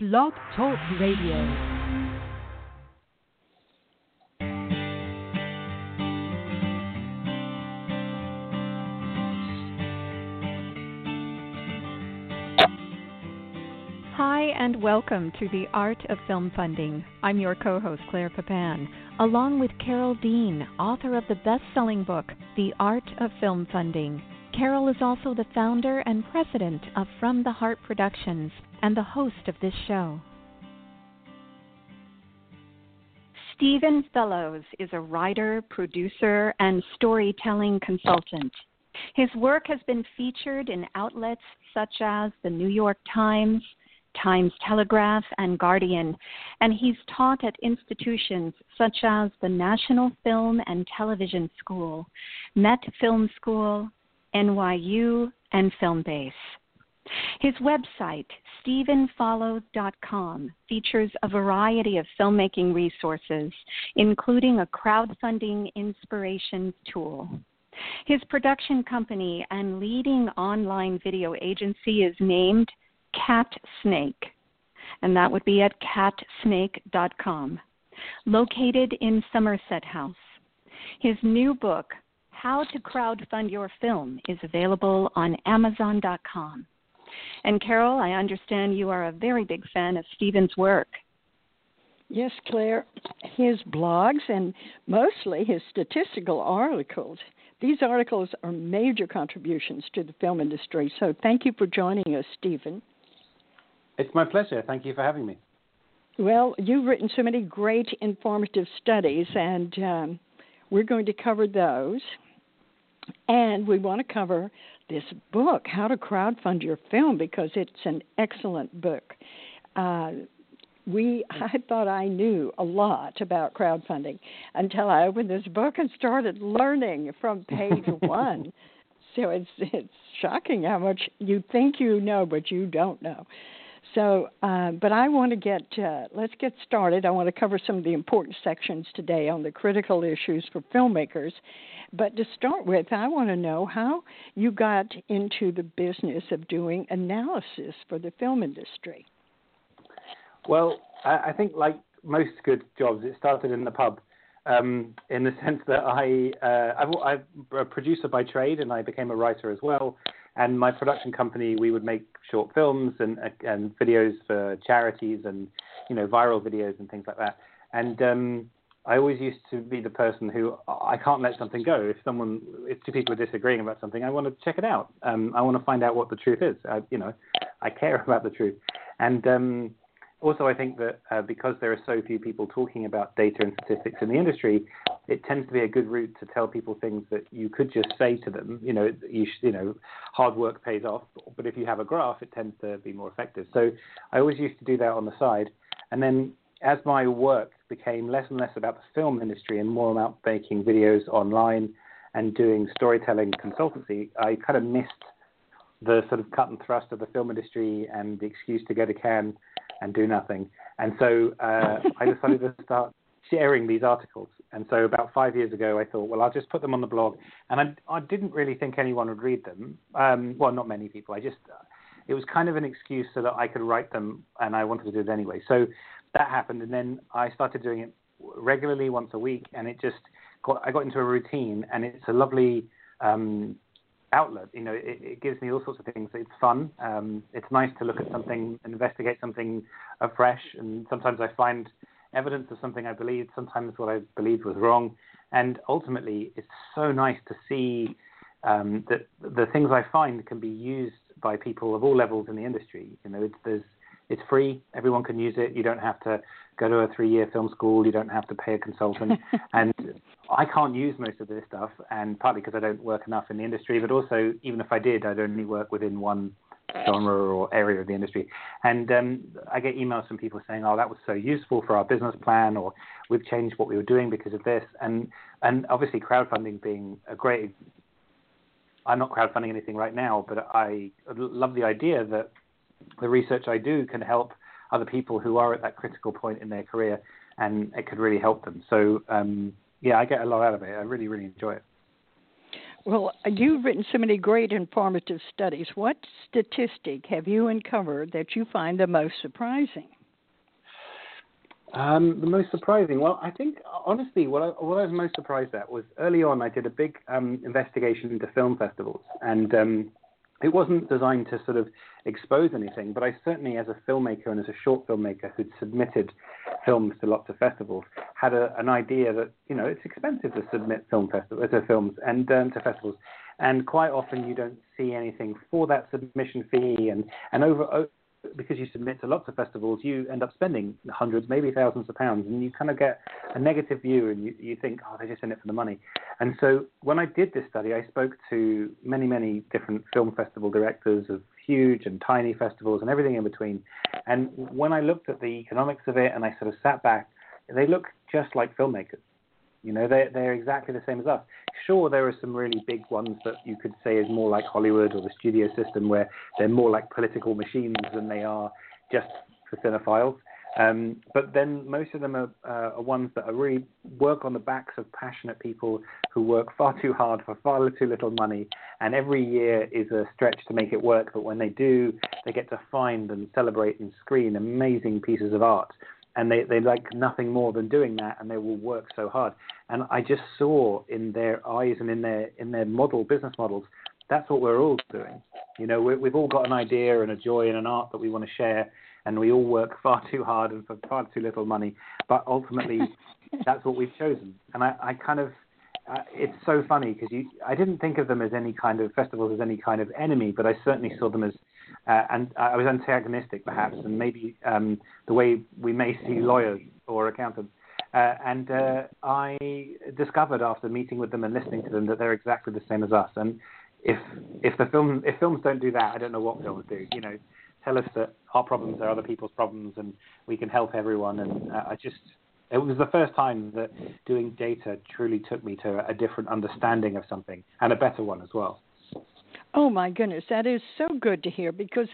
Blog Talk Radio. Hi, and welcome to the Art of Film Funding. I'm your co host, Claire Papan, along with Carole Dean, author of the best selling book, The Art of Film Funding. Carole is also the founder and president of From the Heart Productions and the host of this show. Stephen Follows is a writer, producer, and storytelling consultant. His work has been featured in outlets such as the New York Times, Times Telegraph, and Guardian, and he's taught at institutions such as the National Film and Television School, Met Film School, NYU, and Filmbase. His website, stephenfollows.com, features a variety of filmmaking resources, including a crowdfunding inspiration tool. His production company and leading online video agency is named Cat Snake, and that would be at catsnake.com, located in Somerset House. His new book, how to Crowdfund Your Film is available on Amazon.com. And Carole, I understand you are a very big fan of Stephen's work. Yes, Claire, his blogs and mostly his statistical articles. These articles are major contributions to the film industry. So thank you for joining us, Stephen. It's my pleasure. Thank you for having me. Well, you've written so many great informative studies, and um, we're going to cover those. And we want to cover this book, How to Crowdfund Your Film, because it's an excellent book. Uh, we I thought I knew a lot about crowdfunding until I opened this book and started learning from page one. So it's it's shocking how much you think you know, but you don't know. So, uh, but I want to get uh, let's get started. I want to cover some of the important sections today on the critical issues for filmmakers. But to start with, I want to know how you got into the business of doing analysis for the film industry. Well, I think like most good jobs, it started in the pub. Um, in the sense that I, uh, I'm a producer by trade, and I became a writer as well. And my production company, we would make short films and and videos for charities and you know viral videos and things like that. And um, I always used to be the person who I can't let something go. If someone, if two people are disagreeing about something, I want to check it out. Um, I want to find out what the truth is. I, you know, I care about the truth. And um, also, I think that uh, because there are so few people talking about data and statistics in the industry, it tends to be a good route to tell people things that you could just say to them. You know, you, sh- you know, hard work pays off, but if you have a graph, it tends to be more effective. So I always used to do that on the side, and then as my work became less and less about the film industry and more about making videos online and doing storytelling consultancy, I kind of missed the sort of cut and thrust of the film industry and the excuse to go to Cannes and do nothing. And so uh, I decided to start sharing these articles. And so about five years ago, I thought, well, I'll just put them on the blog. And I, I didn't really think anyone would read them. Um, well, not many people. I just, it was kind of an excuse so that I could write them, and I wanted to do it anyway. So that happened, and then I started doing it regularly once a week, and it just got, I got into a routine, and it's a lovely um, outlet. You know, it, it, gives me all sorts of things. It's fun. Um, it's nice to look at something investigate something afresh. And sometimes I find evidence of something I believed. Sometimes what I believed was wrong. And ultimately, it's so nice to see um, that the things I find can be used by people of all levels in the industry. You know, it's, there's it's free. Everyone can use it. You don't have to go to a three-year film school. You don't have to pay a consultant. and I can't use most of this stuff, and partly because I don't work enough in the industry, but also even if I did, I'd only work within one genre or area of the industry. And um, I get emails from people saying, "Oh, that was so useful for our business plan," or "We've changed what we were doing because of this." And and obviously, crowdfunding being a great. I'm not crowdfunding anything right now, but I love the idea that the research I do can help other people who are at that critical point in their career, and it could really help them. So um, yeah, I get a lot out of it. I really, really enjoy it. Well, you've written so many great informative studies. What statistic have you uncovered that you find the most surprising? Um, the most surprising, well, I think honestly, what I, what I was most surprised at was early on. I did a big um, investigation into film festivals, and um, it wasn't designed to sort of expose anything, but I certainly, as a filmmaker and as a short filmmaker who'd submitted films to lots of festivals, had a, an idea that you know it's expensive to submit film festivals to films and um, to festivals, and quite often you don't see anything for that submission fee, and and over because you submit to lots of festivals, you end up spending hundreds, maybe thousands of pounds, and you kind of get a negative view, and you, you think, oh, they're just in it for the money. And so when I did this study, I spoke to many, many different film festival directors of huge and tiny festivals and everything in between. And when I looked at the economics of it, and I sort of sat back, they look just like filmmakers. You know, they're, they're exactly the same as us. Sure, there are some really big ones that you could say is more like Hollywood or the studio system where they're more like political machines than they are just for cinephiles. Um, but then most of them are, uh, are ones that are really work on the backs of passionate people who work far too hard for far too little money, and every year is a stretch to make it work. But when they do, they get to find and celebrate and screen amazing pieces of art and they, they like nothing more than doing that and they will work so hard. And i just saw in their eyes and in their in their model business models that's what we're all doing. You know we we've all got an idea and a joy and an art that we want to share and we all work far too hard and for far too little money. But ultimately that's what we've chosen. And i, I kind of uh, it's so funny because you I didn't think of them as any kind of festivals as any kind of enemy, but I certainly saw them as uh, and I was antagonistic perhaps, and maybe um, the way we may see lawyers or accountants. Uh, and uh, I discovered after meeting with them and listening to them that they're exactly the same as us. And if if the film if films don't do that, I don't know what films do. You know, tell us that our problems are other people's problems, and we can help everyone. And uh, I just it was the first time that doing data truly took me to a different understanding of something and a better one as well. Oh my goodness, that is so good to hear because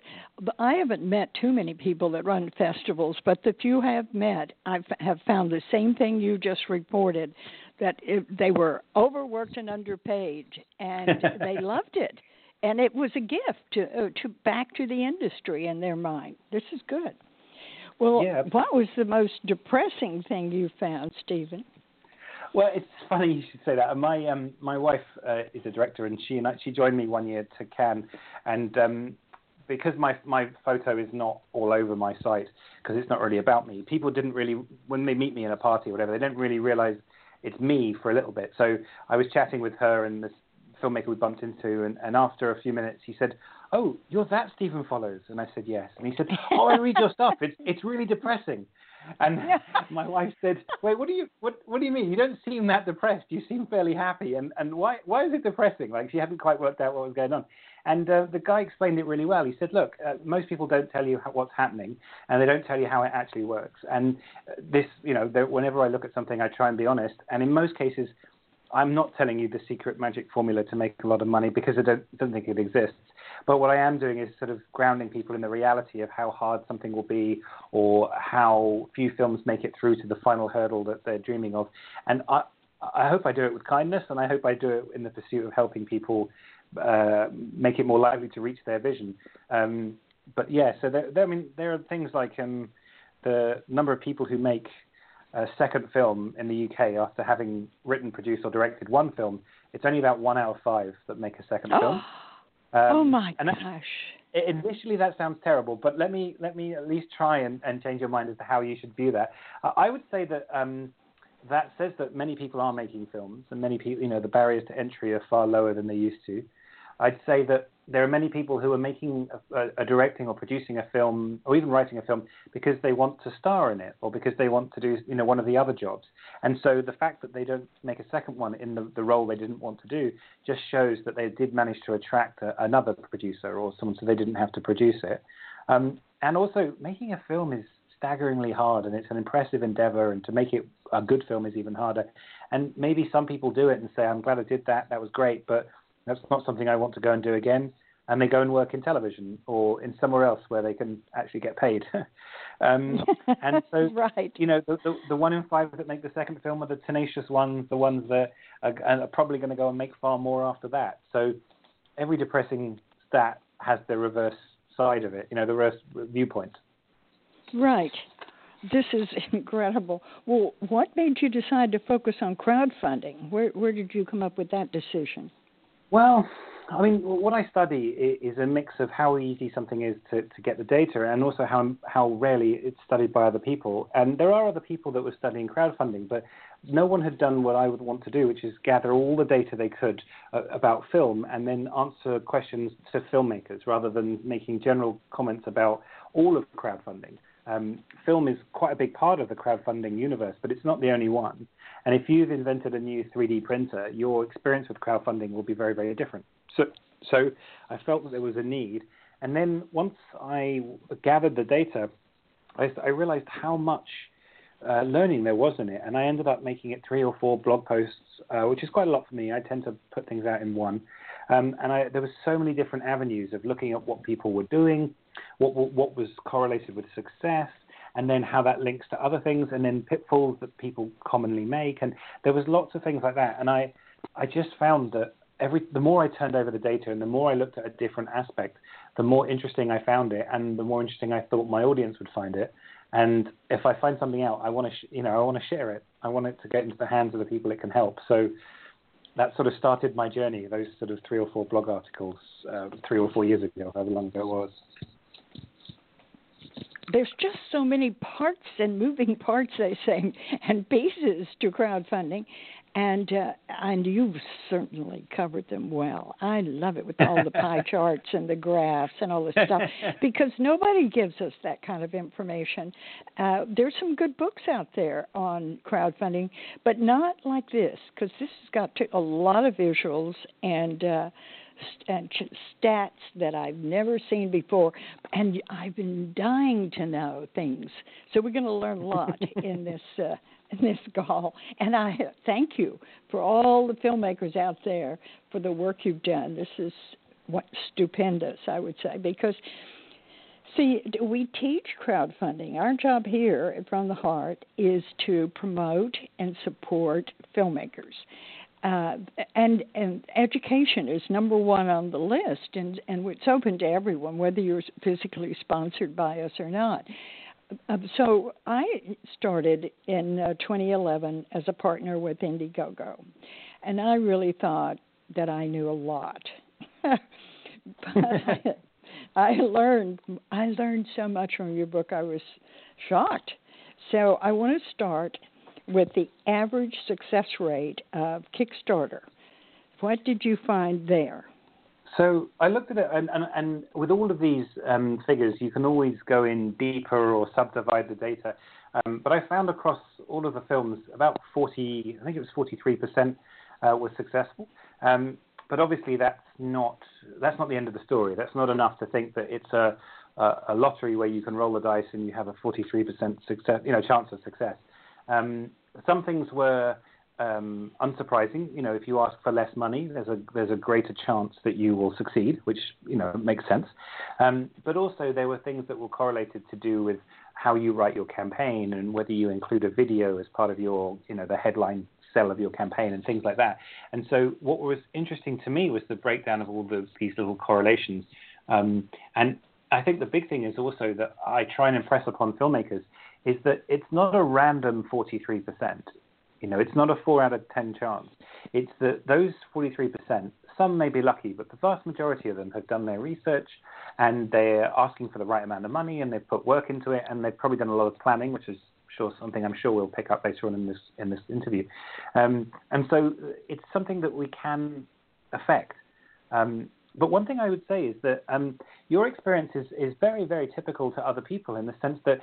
I haven't met too many people that run festivals, but the few I have met, I have found the same thing you just reported that it, they were overworked and underpaid, and they loved it, and it was a gift to uh, to back to the industry in their mind. This is good. Well, yeah. what was the most depressing thing you found, Stephen? Well, it's funny you should say that. My um, my wife uh, is a director, and she and I, she joined me one year to Cannes, and um, because my my photo is not all over my site because it's not really about me. People didn't really when they meet me in a party or whatever, they don't really realize it's me for a little bit. So I was chatting with her and this filmmaker we bumped into, and, and after a few minutes, he said, "Oh, you're that Stephen Follows," and I said, "Yes," and he said, "Oh, I read your stuff. It's it's really depressing." And my wife said, "Wait, what do you what what do you mean? You don't seem that depressed. You seem fairly happy. And and why why is it depressing? Like she hadn't quite worked out what was going on." And uh, the guy explained it really well. He said, "Look, uh, most people don't tell you how, what's happening, and they don't tell you how it actually works. And this, you know, whenever I look at something, I try and be honest. And in most cases." I'm not telling you the secret magic formula to make a lot of money because I don't, don't think it exists. But what I am doing is sort of grounding people in the reality of how hard something will be or how few films make it through to the final hurdle that they're dreaming of. And I, I hope I do it with kindness and I hope I do it in the pursuit of helping people uh, make it more likely to reach their vision. Um, but yeah, so there, there, I mean, there are things like um, the number of people who make a second film in the UK after having written, produced, or directed one film. It's only about one out of five that make a second oh. film. Um, oh my gosh! Initially, that sounds terrible, but let me let me at least try and, and change your mind as to how you should view that. Uh, I would say that um, that says that many people are making films, and many people, you know, the barriers to entry are far lower than they used to. I'd say that there are many people who are making a, a, directing or producing a film or even writing a film because they want to star in it or because they want to do you know one of the other jobs. And so the fact that they don't make a second one in the, the role they didn't want to do just shows that they did manage to attract a, another producer or someone so they didn't have to produce it. Um, and also making a film is staggeringly hard and it's an impressive endeavor and to make it a good film is even harder. And maybe some people do it and say i'm glad i did that. That was great. But that's not something I want to go and do again. And they go and work in television or in somewhere else where they can actually get paid. Um, and so, right. you know, the, the, the one in five that make the second film are the tenacious ones, the ones that are, are probably going to go and make far more after that. So every depressing stat has the reverse side of it, you know, the reverse viewpoint. Right. This is incredible. Well, what made you decide to focus on crowdfunding? Where where did you come up with that decision? Well, I mean, what I study is a mix of how easy something is to, to get the data and also how, how rarely it's studied by other people. And there are other people that were studying crowdfunding, but no one had done what I would want to do, which is gather all the data they could uh, about film and then answer questions to filmmakers rather than making general comments about all of crowdfunding. Um, film is quite a big part of the crowdfunding universe, but it's not the only one. And if you've invented a new 3D printer, your experience with crowdfunding will be very, very different. So, so I felt that there was a need. And then once I gathered the data, I, I realized how much uh, learning there was in it. And I ended up making it three or four blog posts, uh, which is quite a lot for me. I tend to put things out in one. Um, and I, there were so many different avenues of looking at what people were doing, what, what was correlated with success, and then how that links to other things, and then pitfalls that people commonly make. And there was lots of things like that. And I, I just found that every the more I turned over the data and the more I looked at a different aspect, the more interesting I found it, and the more interesting I thought my audience would find it. And if I find something out, I want to, sh- you know, I want to share it. I want it to get into the hands of the people it can help. So that sort of started my journey. Those sort of three or four blog articles, uh, three or four years ago, however long ago it was there's just so many parts and moving parts, they say, and pieces to crowdfunding, and uh, and you've certainly covered them well. I love it with all the pie charts and the graphs and all this stuff because nobody gives us that kind of information. Uh, there's some good books out there on crowdfunding, but not like this because this has got to, a lot of visuals and. Uh, and stats that I've never seen before, and I've been dying to know things. So we're going to learn a lot in this uh, in this call. And I thank you for all the filmmakers out there for the work you've done. This is what stupendous, I would say, because. See, we teach crowdfunding. Our job here at From the Heart is to promote and support filmmakers uh, and and education is number one on the list, and and it's open to everyone, whether you're fiscally sponsored by us or not. Uh, so I started in uh, 2011 as a partner with Indiegogo, and I really thought that I knew a lot. but I, I learned I learned so much from your book. I was shocked. So I want to start with the average success rate of Kickstarter. What did you find there? So I looked at it, and, and, and with all of these um, figures, you can always go in deeper or subdivide the data. Um, but I found across all of the films, about 40, I think it was 43% uh, was successful. Um, but obviously, that's not that's not the end of the story. That's not enough to think that it's a, a, lottery where you can roll the dice and you have a 43% success, you know, chance of success. Um, some things were um, unsurprising. You know, if you ask for less money, there's a there's a greater chance that you will succeed, which you know makes sense. Um, but also there were things that were correlated to do with how you write your campaign and whether you include a video as part of your you know the headline sell of your campaign and things like that. And so what was interesting to me was the breakdown of all those, these little correlations. Um, and I think the big thing is also that I try and impress upon filmmakers is that it's not a random 43%. You know, it's not a four out of 10 chance. It's that those 43%, some may be lucky, but the vast majority of them have done their research and they're asking for the right amount of money and they've put work into it and they've probably done a lot of planning, which is sure something I'm sure we'll pick up later on in this in this interview. Um, and so it's something that we can affect. Um, but one thing I would say is that um, your experience is, is very, very typical to other people in the sense that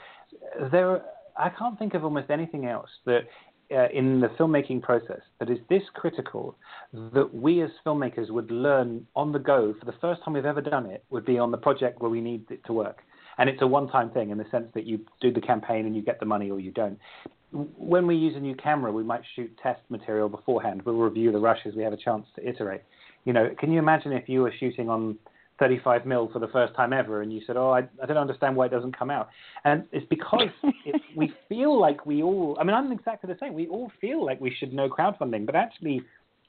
there, I can't think of almost anything else that uh, in the filmmaking process that is this critical that we as filmmakers would learn on the go for the first time we've ever done it would be on the project where we need it to work. And it's a one time thing in the sense that you do the campaign and you get the money or you don't. When we use a new camera, we might shoot test material beforehand. We'll review the rushes, we have a chance to iterate you know, can you imagine if you were shooting on 35 mil for the first time ever, and you said, "Oh, I, I don't understand why it doesn't come out," and it's because it, we feel like we all. I mean, I'm exactly the same. We all feel like we should know crowdfunding, but actually,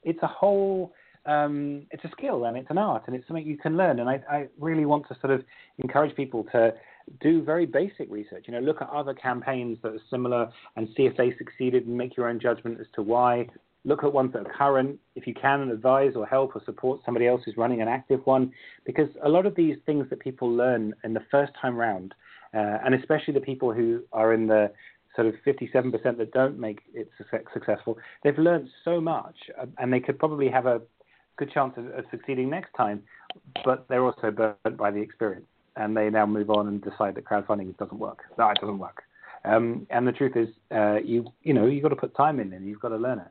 it's a whole. Um, it's a skill and it's an art and it's something you can learn. And I, I really want to sort of encourage people to do very basic research. You know, look at other campaigns that are similar and see if they succeeded and make your own judgment as to why. Look at ones that are current, if you can, advise or help or support somebody else who's running an active one. Because a lot of these things that people learn in the first time round, uh, and especially the people who are in the sort of 57% that don't make it successful, they've learned so much, uh, and they could probably have a good chance of, of succeeding next time, but they're also burnt by the experience and they now move on and decide that crowdfunding doesn't work. No, it doesn't work. Um, and the truth is, uh, you you know, you've got to put time in and you've got to learn it.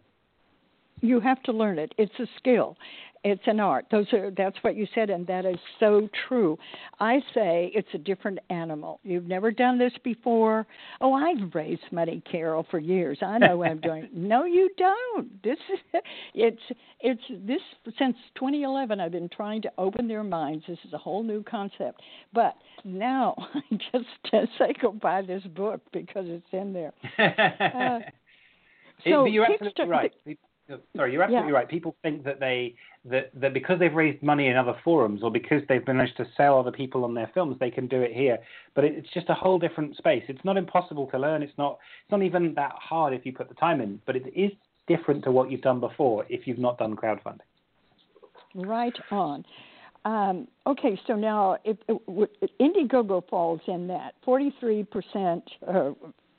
You have to learn it. It's a skill. It's an art. Those are that's what you said, and that is so true. I say it's a different animal. You've never done this before. Oh, I've raised money, Carole, for years. I know what I'm doing. no, you don't. This is it's it's this since 2011. I've been trying to open their minds. This is a whole new concept. But now I just uh, say go buy this book because it's in there. Uh, so you're absolutely right sorry, you're absolutely yeah. right. People think that they that, that because they've raised money in other forums or because they've managed to sell other people on their films, they can do it here. But it, it's just a whole different space. It's not impossible to learn. It's not it's not even that hard if you put the time in. But it is different to what you've done before if you've not done crowdfunding. Right on. Um, okay, so now if, if, Indiegogo falls in that 43% uh,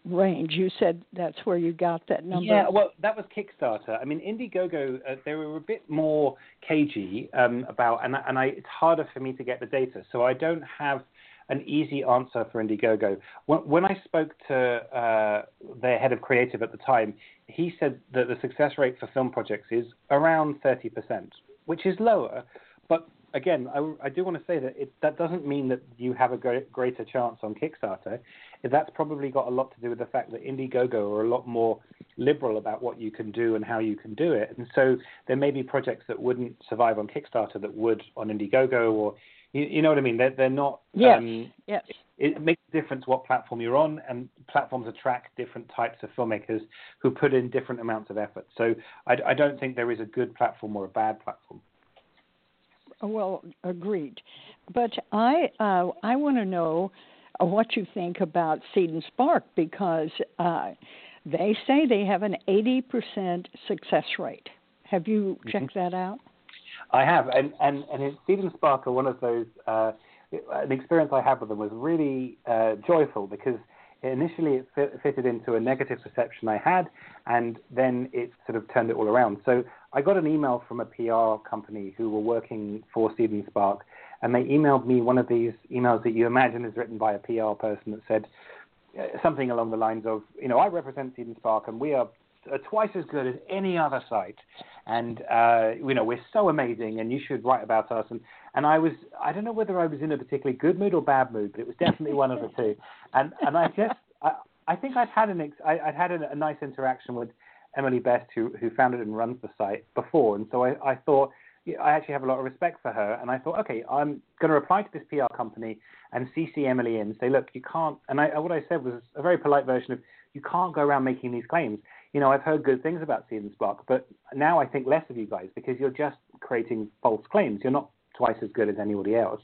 range. You said that's where you got that number. Yeah, well, that was Kickstarter. I mean, Indiegogo, uh, they were a bit more cagey um, about, and, and I, it's harder for me to get the data, so I don't have an easy answer for Indiegogo. When, when I spoke to uh, their head of creative at the time, he said that the success rate for film projects is around 30%, which is lower, but again, I, I, do want to say that it, that doesn't mean that you have a great, greater chance on Kickstarter. That's probably got a lot to do with the fact that Indiegogo are a lot more liberal about what you can do and how you can do it. And so there may be projects that wouldn't survive on Kickstarter that would on Indiegogo or you, you know what I mean? They're, they're not. Yes. Um, yes. It, it makes a difference what platform you're on, and platforms attract different types of filmmakers who put in different amounts of effort. So I, I don't think there is a good platform or a bad platform. Well, agreed. But I uh, I want to know what you think about Seed and Spark because uh, they say they have an 80% success rate. Have you mm-hmm. checked that out? I have, and and and Seed and Spark are one of those. Uh, an experience I had with them was really uh, joyful because initially it fit, fitted into a negative perception I had, and then it sort of turned it all around. So I got an email from a PR company who were working for Seed and Spark, and they emailed me one of these emails that you imagine is written by a PR person that said uh, something along the lines of, you know, I represent Seed and Spark, and we are twice as good as any other site, and uh, you know we're so amazing, and you should write about us. And and I was I don't know whether I was in a particularly good mood or bad mood, but it was definitely one of the two. And and I just I, I think I'd had an ex- I, would had a, a, nice interaction with Emily Best, who who founded and runs the site before, and so I, I thought I actually have a lot of respect for her, and I thought, okay, I'm going to reply to this PR company and CC Emily in, say, look, you can't. And I, what I said was a very polite version of, you can't go around making these claims. You know, I've heard good things about and Spark, but now I think less of you guys because you're just creating false claims. You're not twice as good as anybody else,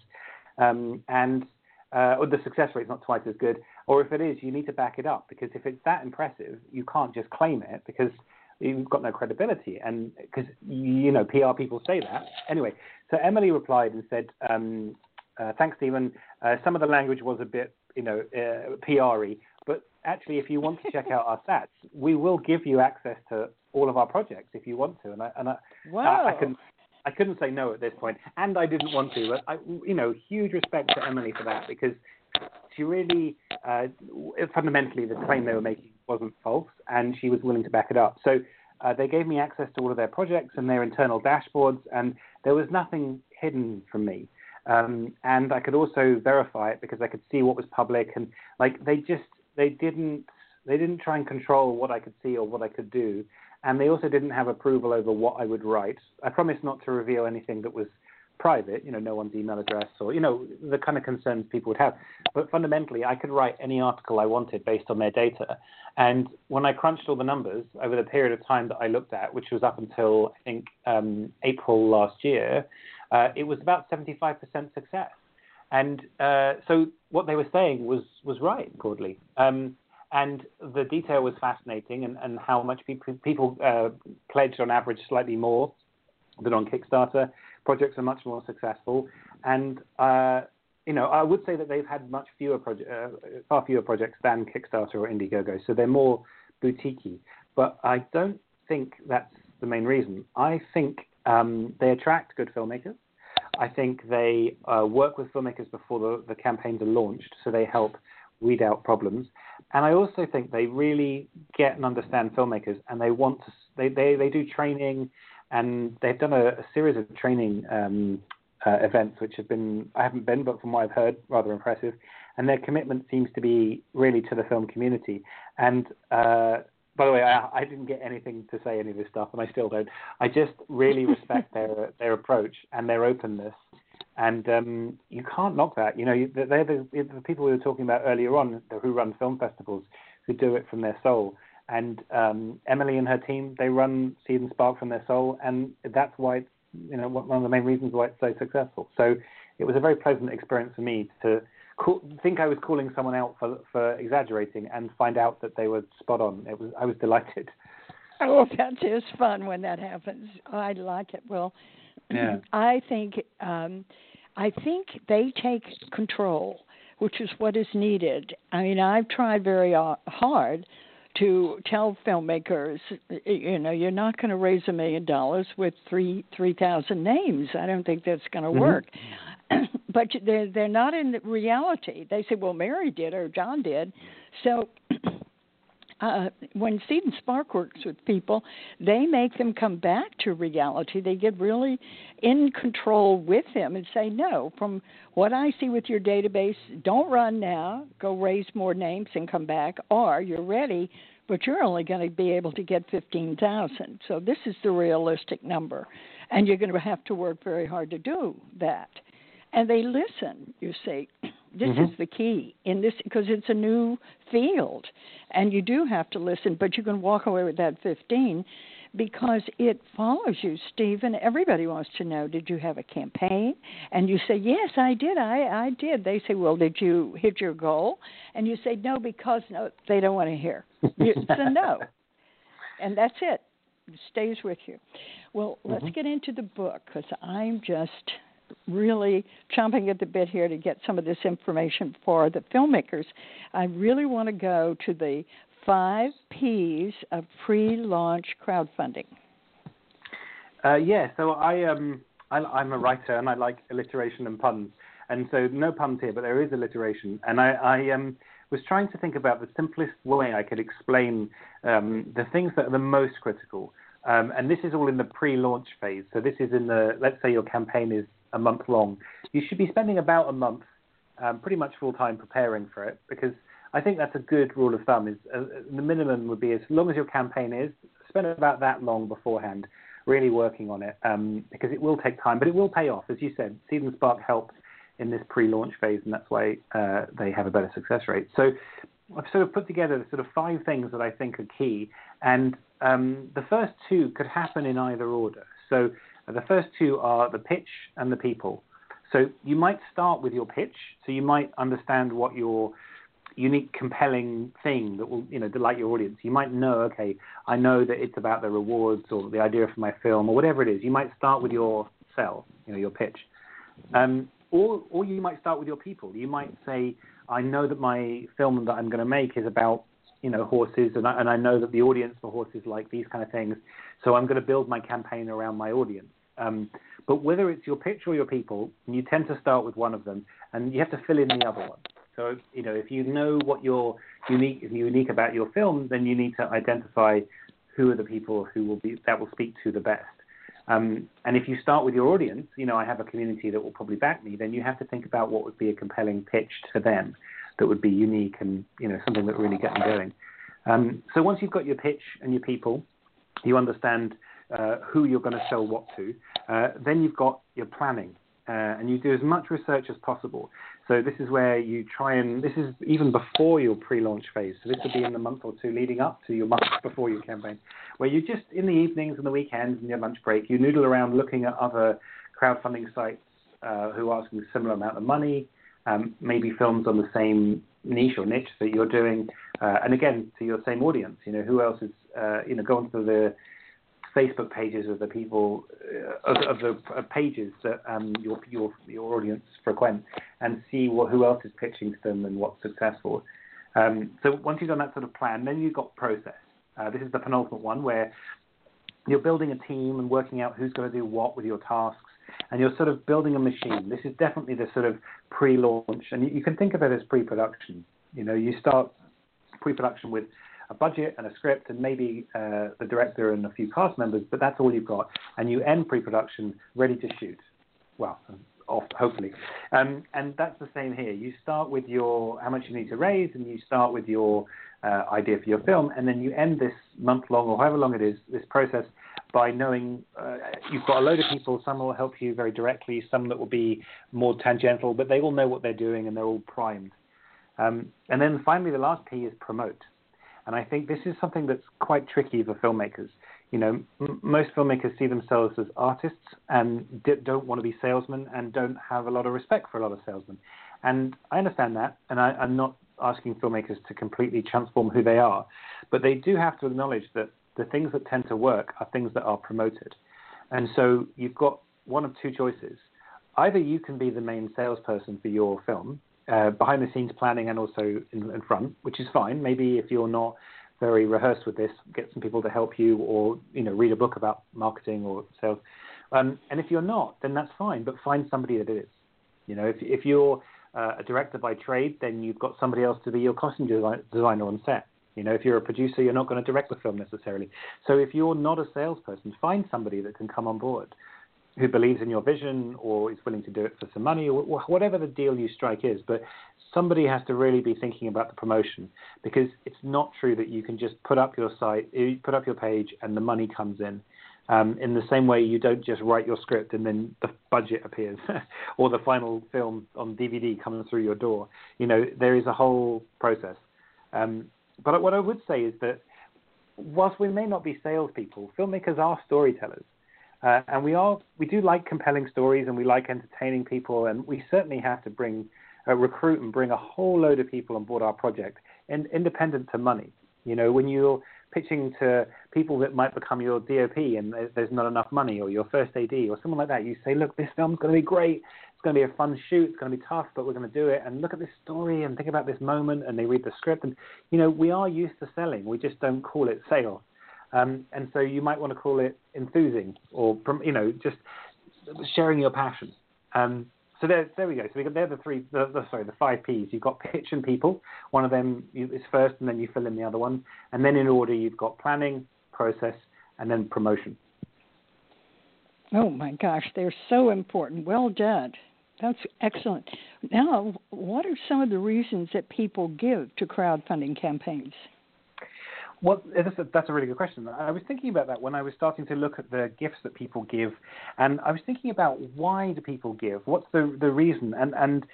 um, and uh, or the success rate's not twice as good. Or if it is, you need to back it up because if it's that impressive, you can't just claim it because you've got no credibility. And because you know PR people say that anyway. So Emily replied and said, um, uh, "Thanks, Stephen. Uh, some of the language was a bit, you know, uh, PR-y, but actually, if you want to check out our stats, we will give you access to all of our projects if you want to." And I, and I, wow. I, I can. I couldn't say no at this point, and I didn't want to. But I, you know, huge respect to Emily for that because she really, uh, fundamentally, the claim they were making wasn't false, and she was willing to back it up. So uh, they gave me access to all of their projects and their internal dashboards, and there was nothing hidden from me. Um, and I could also verify it because I could see what was public, and like they just they didn't they didn't try and control what I could see or what I could do, and they also didn't have approval over what I would write. I promised not to reveal anything that was private, you know, no one's email address or, you know, the kind of concerns people would have. But fundamentally, I could write any article I wanted based on their data. And when I crunched all the numbers over the period of time that I looked at, which was up until, I think, um, April last year, uh, it was about 75% success. And uh, so what they were saying was, was right, broadly. Um, and the detail was fascinating, and, and how much people, people uh, pledged on average slightly more than on Kickstarter. Projects are much more successful, and uh, you know I would say that they've had much fewer projects, uh, far fewer projects than Kickstarter or Indiegogo, so they're more boutiquey. But I don't think that's the main reason. I think um, they attract good filmmakers. I think they uh, work with filmmakers before the, the campaigns are launched, so they help weed out problems. And I also think they really get and understand filmmakers, and they want to. They they, they do training, and they've done a, a series of training um, uh, events, which have been I haven't been, but from what I've heard, rather impressive. And their commitment seems to be really to the film community. And uh, by the way, I, I didn't get anything to say any of this stuff, and I still don't. I just really respect their their approach and their openness, and um, you can't knock that. You know, they're the, the people we were talking about earlier on the who run film festivals, who do it from their soul. And um, Emily and her team, they run Seed and Spark from their soul, and that's why it's, you know one of the main reasons why it's so successful. So it was a very pleasant experience for me to call, think I was calling someone out for for exaggerating and find out that they were spot on. It was I was delighted. Oh, that is just fun when that happens. I like it. Well, yeah. I think um, I think they take control, which is what is needed. I mean, I've tried very uh, hard to tell filmmakers, you know, you're not going to raise a million dollars with three three thousand names. I don't think that's going to mm-hmm. work. but they're they're not in reality. They say, well, Mary did or John did. So uh, when Seed and Spark works with people, they make them come back to reality. They get really in control with them and say, no, from what I see with your database, don't run now. Go raise more names and come back, or you're ready, but you're only going to be able to get fifteen thousand. So this is the realistic number, and you're going to have to work very hard to do that and they listen. You see, this mm-hmm. is the key in this because it's a new field, and you do have to listen. But you can walk away with that fifteen because it follows you, Stephen. Everybody wants to know: Did you have a campaign? And you say, "Yes, I did. I I did." They say, "Well, did you hit your goal?" And you say, "No," because no, they don't want to hear. It's a no, and that's it. It stays with you. Well, let's mm-hmm. get into the book because I'm just really chomping at the bit here to get some of this information for the filmmakers. I really want to go to the five P's of pre-launch crowdfunding. Uh, yeah, so I um I, am a writer and I like alliteration and puns, and so no puns here, but there is alliteration, and I, I um was trying to think about the simplest way I could explain um, the things that are the most critical. Um, and this is all in the pre-launch phase. So this is in the let's say your campaign is a month long, you should be spending about a month, um, pretty much full time preparing for it because I think that's a good rule of thumb. Is uh, the minimum would be as long as your campaign is, spend about that long beforehand, really working on it um, because it will take time, but it will pay off. As you said, Seed and Spark helped in this pre-launch phase, and that's why uh, they have a better success rate. So I've sort of put together sort of five things that I think are key, and um, the first two could happen in either order. So the first two are the pitch and the people. So you might start with your pitch. So you might understand what your unique, compelling thing that will, you know, delight your audience. You might know, okay, I know that it's about the rewards or the idea for my film or whatever it is. You might start with your sell, you know, your pitch. Um, or, or you might start with your people. You might say, I know that my film that I'm going to make is about, you know, horses, and I, and I know that the audience for horses like these kind of things. So I'm going to build my campaign around my audience. Um, but whether it's your pitch or your people, you tend to start with one of them, and you have to fill in the other one. So you know, if you know what your unique unique about your film, then you need to identify who are the people who will be that will speak to the best. Um, and if you start with your audience, you know, I have a community that will probably back me. Then you have to think about what would be a compelling pitch to them that would be unique and you know something that really get them going. Um, so once you've got your pitch and your people, you understand uh, who you're going to sell what to. Uh, then you've got your planning. uh, and you do as much research as possible. So this is where you try and this is even before your pre-launch phase. So this will be in the month or two leading up to your month before your campaign, where you just in the evenings and the weekends and your lunch break, you noodle around looking at other crowdfunding sites uh, who are asking a similar amount of money, um, maybe films on the same niche or niche that you're doing, uh, and again to your same audience. You know who else is uh, you know go onto the Facebook pages of the people uh, of, of, the uh, pages that um, your your your audience frequent, and see what who else is pitching to them and what's successful. Um, so once you've done that sort of plan, then you've got process. Uh, this is the penultimate one where you're building a team and working out who's going to do what with your tasks, and you're sort of building a machine. This is definitely the sort of pre-launch, and you can think of it as pre-production. You know, you start pre-production with a budget and a script and maybe uh, the director and a few cast members, but that's all you've got. And you end pre-production ready to shoot. Well, off hopefully. Um, and that's the same here. You start with your how much you need to raise, and you start with your uh, idea for your film, and then you end this month long or however long it is this process by knowing uh, you've got a load of people. Some will help you very directly, some that will be more tangential, but they all know what they're doing and they're all primed. Um, and then finally, the last P is promote. And I think this is something that's quite tricky for filmmakers. You know, m- most filmmakers see themselves as artists and don't want to be salesmen and don't have a lot of respect for a lot of salesmen. And I understand that, and I, I'm not asking filmmakers to completely transform who they are, but they do have to acknowledge that the things that tend to work are things that are promoted. And so you've got one of two choices. Either you can be the main salesperson for your film, uh, behind the scenes planning and also in, in, front, which is fine. Maybe if you're not very rehearsed with this, get some people to help you, or you know, read a book about marketing or sales. Um, and if you're not, then that's fine. But find somebody that is. You know, if if you're uh, a director by trade, then you've got somebody else to be your costume design, designer on set. You know, if you're a producer, you're not going to direct the film necessarily. So if you're not a salesperson, find somebody that can come on board who believes in your vision or is willing to do it for some money or whatever the deal you strike is. But somebody has to really be thinking about the promotion because it's not true that you can just put up your site, put up your page, and the money comes in. Um, in the same way, you don't just write your script and then the budget appears, or the final film on DVD comes through your door. You know, there is a whole process. Um, but what I would say is that whilst we may not be salespeople, filmmakers are storytellers. Uh, and we are we do like compelling stories and we like entertaining people and we certainly have to bring uh, recruit and bring a whole load of people on board our project in, independent to money. You know, when you're pitching to people that might become your DOP and there's not enough money or your first AD or someone like that, you say, look, this film's going to be great. It's going to be a fun shoot. It's going to be tough, but we're going to do it. And look at this story and think about this moment. And they read the script. And, you know, we are used to selling. We just don't call it sale. Um, and so you might want to call it enthusing or, you know, just sharing your passion. Um, so there, there we go. So we got there the three, the, the, sorry, the five P's. You've got pitch and people. One of them is first, and then you fill in the other one. And then in order, you've got planning, process, and then promotion. Oh my gosh, they're so important. Well done. That's excellent. Now, what are some of the reasons that people give to crowdfunding campaigns? Well, that's a, that's a really good question. I was thinking about that when I was starting to look at the gifts that people give, and I was thinking about why do people give? What's the the reason? And and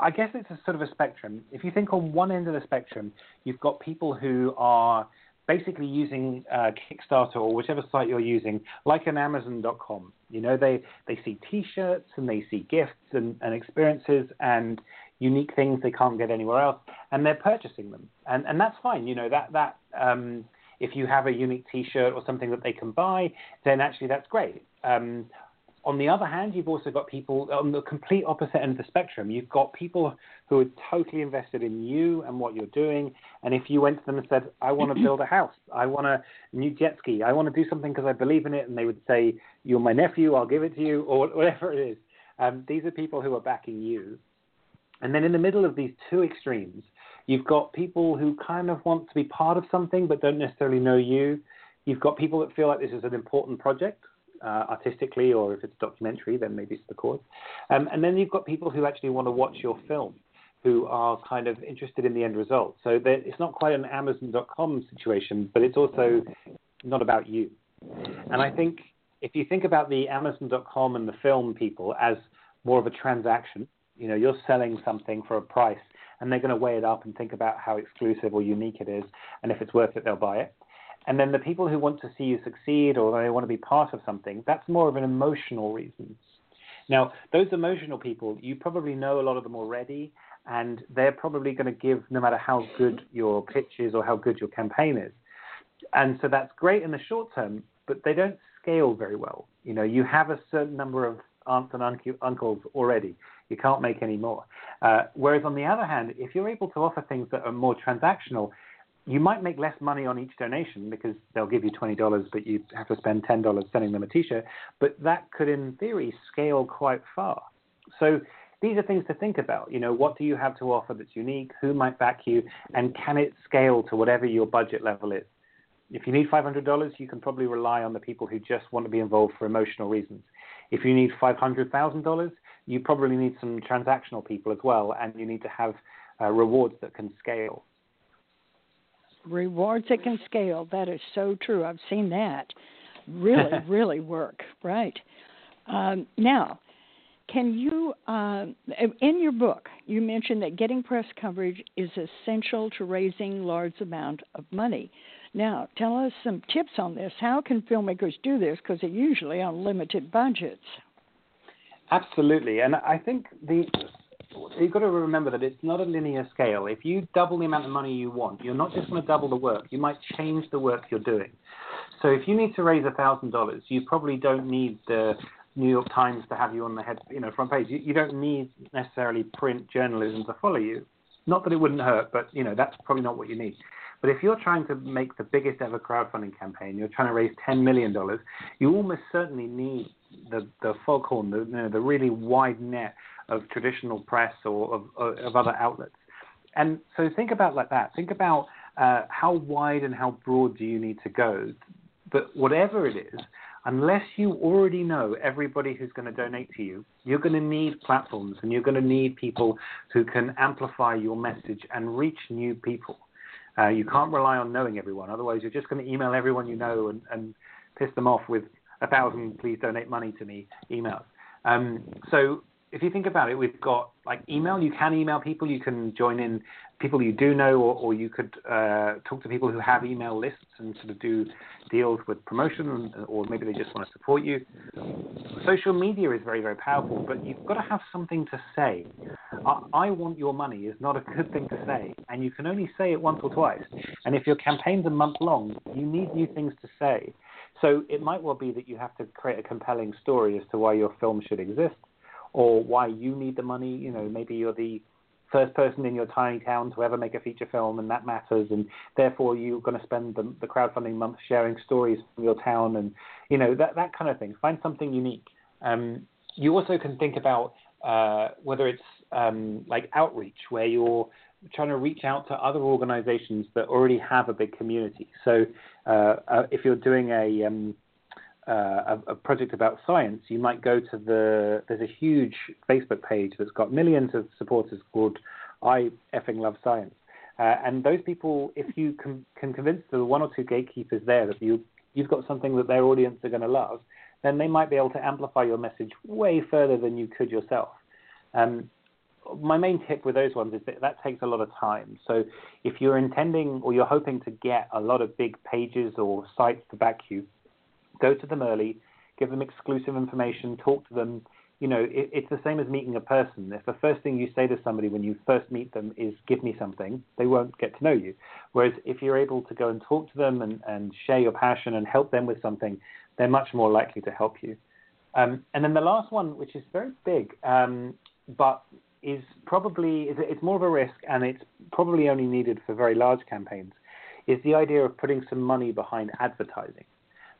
I guess it's a sort of a spectrum. If you think on one end of the spectrum, you've got people who are basically using uh, Kickstarter or whichever site you're using, like an Amazon.com. You know, they they see T-shirts and they see gifts and, and experiences and unique things they can't get anywhere else, and they're purchasing them, and and that's fine. You know that that um, if you have a unique T-shirt or something that they can buy, then actually that's great. Um, on the other hand, you've also got people on the complete opposite end of the spectrum. You've got people who are totally invested in you and what you're doing. And if you went to them and said, I want to build a house, I want a new jet ski, I want to do something because I believe in it, and they would say, You're my nephew, I'll give it to you, or whatever it is. Um, these are people who are backing you. And then in the middle of these two extremes, you've got people who kind of want to be part of something but don't necessarily know you. You've got people that feel like this is an important project, uh, artistically, or if it's documentary, then maybe it's the cause. Um, and then you've got people who actually want to watch your film, who are kind of interested in the end result. So it's not quite an Amazon.com situation, but it's also not about you. And I think if you think about the Amazon.com and the film people as more of a transaction. You know, you're selling something for a price, and they're going to weigh it up and think about how exclusive or unique it is, and if it's worth it, they'll buy it. And then the people who want to see you succeed or they want to be part of something, that's more of an emotional reason. Now, those emotional people, you probably know a lot of them already, and they're probably going to give no matter how good your pitch is or how good your campaign is. And so that's great in the short term, but they don't scale very well. You know, you have a certain number of aunts and uncles already. You can't make any more. Uh, whereas on the other hand, if you're able to offer things that are more transactional, you might make less money on each donation because they'll give you twenty dollars, but you have to spend ten dollars sending them a T-shirt. But that could, in theory, scale quite far. So these are things to think about. You know, what do you have to offer that's unique? Who might back you? And can it scale to whatever your budget level is? If you need $500, you can probably rely on the people who just want to be involved for emotional reasons. If you need $500,000, you probably need some transactional people as well, and you need to have uh, rewards that can scale. Rewards that can scale. That is so true. I've seen that. Really, really work. Right. Um, now, can you, uh, in your book, you mentioned that getting press coverage is essential to raising large amount of money. Now, tell us some tips on this. How can filmmakers do this? Because they're usually on limited budgets. Absolutely, and I think the you've got to remember that it's not a linear scale. If you double the amount of money you want, you're not just going to double the work. You might change the work you're doing. So if you need to raise thousand dollars, you probably don't need the New York Times to have you on the head, you know, front page. You, you don't need necessarily print journalism to follow you. Not that it wouldn't hurt, but you know that's probably not what you need. But if you're trying to make the biggest ever crowdfunding campaign, you're trying to raise $10 million, you almost certainly need the, the foghorn, the, you know, the really wide net of traditional press or of, of other outlets. And so think about like that. Think about uh, how wide and how broad do you need to go. But whatever it is, unless you already know everybody who's going to donate to you, you're going to need platforms and you're going to need people who can amplify your message and reach new people. Uh, you can't rely on knowing everyone. Otherwise, you're just going to email everyone you know and, and piss them off with a thousand please donate money to me emails. Um, so if you think about it, we've got like email. You can email people. You can join in people you do know, or, or you could uh, talk to people who have email lists and sort of do deals with promotion, or maybe they just want to support you. Social media is very, very powerful, but you've got to have something to say. I, I want your money is not a good thing to say, and you can only say it once or twice. And if your campaign's a month long, you need new things to say. So it might well be that you have to create a compelling story as to why your film should exist or why you need the money. You know, maybe you're the first person in your tiny town to ever make a feature film, and that matters, and therefore you're going to spend the, the crowdfunding month sharing stories from your town, and you know that that kind of thing. Find something unique. Um, you also can think about uh, whether it's um, like outreach, where you're trying to reach out to other organizations that already have a big community. So uh, uh, if you're doing a um, uh, a, project about science, you might go to the. There's a huge Facebook page that's got millions of supporters called I effing love science. Uh, and those people, if you can, can convince the one or two gatekeepers there that you you've got something that their audience are going to love, then they might be able to amplify your message way further than you could yourself. Um, my main tip with those ones is that that takes a lot of time. So if you're intending or you're hoping to get a lot of big pages or sites to back you, go to them early, give them exclusive information, talk to them. You know, it, it's the same as meeting a person. If the first thing you say to somebody when you first meet them is "give me something," they won't get to know you. Whereas if you're able to go and talk to them and, and share your passion and help them with something, they're much more likely to help you. Um, and then the last one, which is very big, um, but is probably it's more of a risk and it's probably only needed for very large campaigns, is the idea of putting some money behind advertising.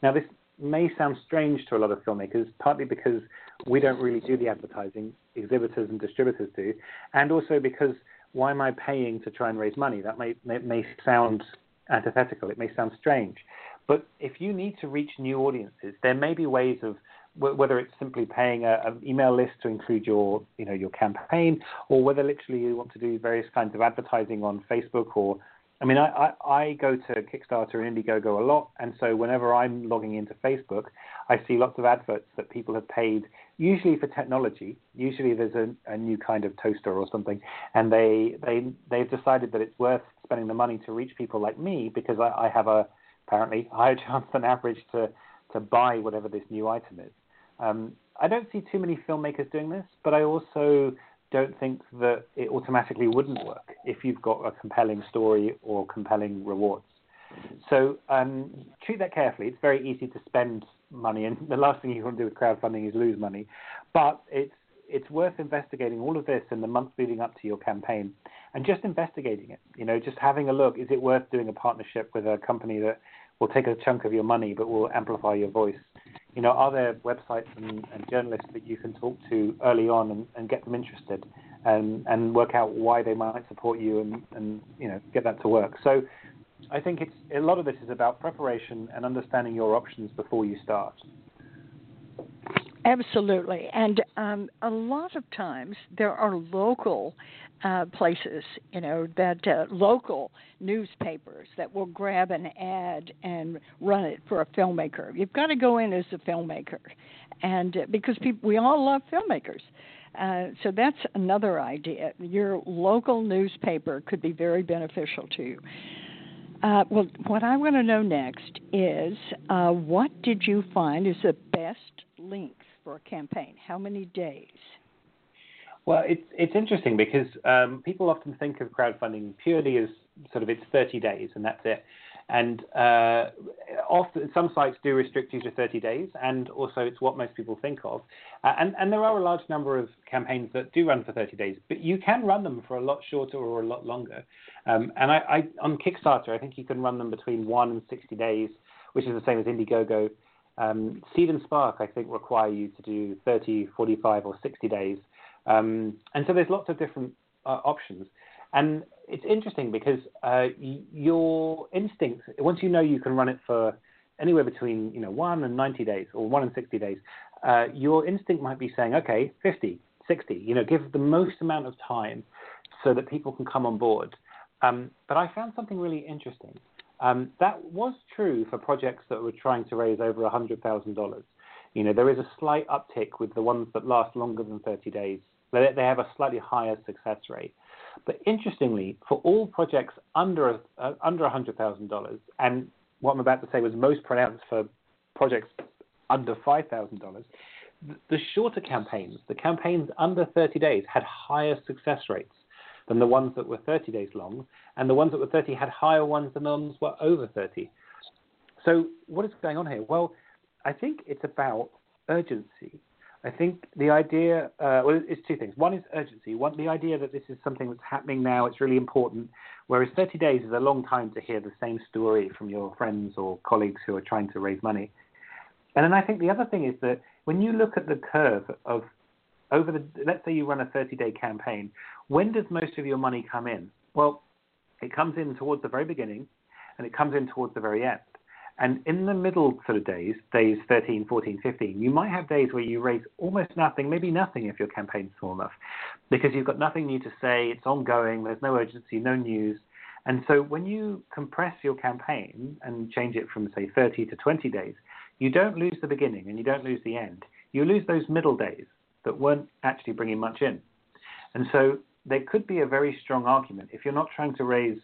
Now this may sound strange to a lot of filmmakers, partly because we don't really do the advertising, exhibitors and distributors do, and also because why am I paying to try and raise money? That may, may, may sound antithetical, it may sound strange. But if you need to reach new audiences, there may be ways of whether it's simply paying an email list to include your, you know, your campaign, or whether literally you want to do various kinds of advertising on Facebook or I mean, I, I, I go to Kickstarter and Indiegogo a lot, and so whenever I'm logging into Facebook, I see lots of adverts that people have paid, usually for technology. Usually, there's a, a new kind of toaster or something, and they they they've decided that it's worth spending the money to reach people like me because I, I have a apparently higher chance than average to to buy whatever this new item is. Um, I don't see too many filmmakers doing this, but I also don't think that it automatically wouldn't work if you've got a compelling story or compelling rewards. So um, treat that carefully. It's very easy to spend money, and the last thing you want to do with crowdfunding is lose money. But it's it's worth investigating all of this in the months leading up to your campaign, and just investigating it. You know, just having a look. Is it worth doing a partnership with a company that will take a chunk of your money but will amplify your voice? You know, are there websites and, and journalists that you can talk to early on and, and get them interested and, and work out why they might support you and, and, you know, get that to work. So I think it's a lot of this is about preparation and understanding your options before you start. Absolutely. And um, a lot of times there are local uh, places, you know, that uh, local newspapers that will grab an ad and run it for a filmmaker. You've got to go in as a filmmaker, and uh, because people, we all love filmmakers. Uh, so that's another idea. Your local newspaper could be very beneficial to you. Uh, well, what I want to know next is uh, what did you find is the best length for a campaign? How many days? Well, it's it's interesting because um, people often think of crowdfunding purely as sort of it's 30 days and that's it. And uh, often some sites do restrict you to 30 days, and also it's what most people think of. Uh, and, and there are a large number of campaigns that do run for 30 days, but you can run them for a lot shorter or a lot longer. Um, and I, I, on Kickstarter, I think you can run them between one and 60 days, which is the same as Indiegogo. Um, Seed and Spark, I think, require you to do 30, 45, or 60 days. Um, and so there's lots of different uh, options. And it's interesting because uh, your instincts, once you know you can run it for anywhere between you know one and 90 days or one and 60 days, uh, your instinct might be saying, okay, 50, 60, you know, give the most amount of time so that people can come on board. Um, but I found something really interesting. Um, that was true for projects that were trying to raise over $100,000. You know, there is a slight uptick with the ones that last longer than 30 days. They, they have a slightly higher success rate. But interestingly, for all projects under uh, under $100,000, and what I'm about to say was most pronounced for projects under $5,000, the shorter campaigns, the campaigns under 30 days, had higher success rates than the ones that were 30 days long, and the ones that were 30 had higher ones than the ones were over 30. So what is going on here? Well, I think it's about urgency. I think the idea, uh, well, it's two things. One is urgency. One, the idea that this is something that's happening now, it's really important. Whereas 30 days is a long time to hear the same story from your friends or colleagues who are trying to raise money. And then I think the other thing is that when you look at the curve of over the, let's say you run a 30 day campaign, when does most of your money come in? Well, it comes in towards the very beginning and it comes in towards the very end. And in the middle sort of days, days 13, 14, 15, you might have days where you raise almost nothing, maybe nothing if your campaign's small enough, because you've got nothing new to say, it's ongoing, there's no urgency, no news. And so when you compress your campaign and change it from, say, 30 to 20 days, you don't lose the beginning and you don't lose the end. You lose those middle days that weren't actually bringing much in. And so there could be a very strong argument if you're not trying to raise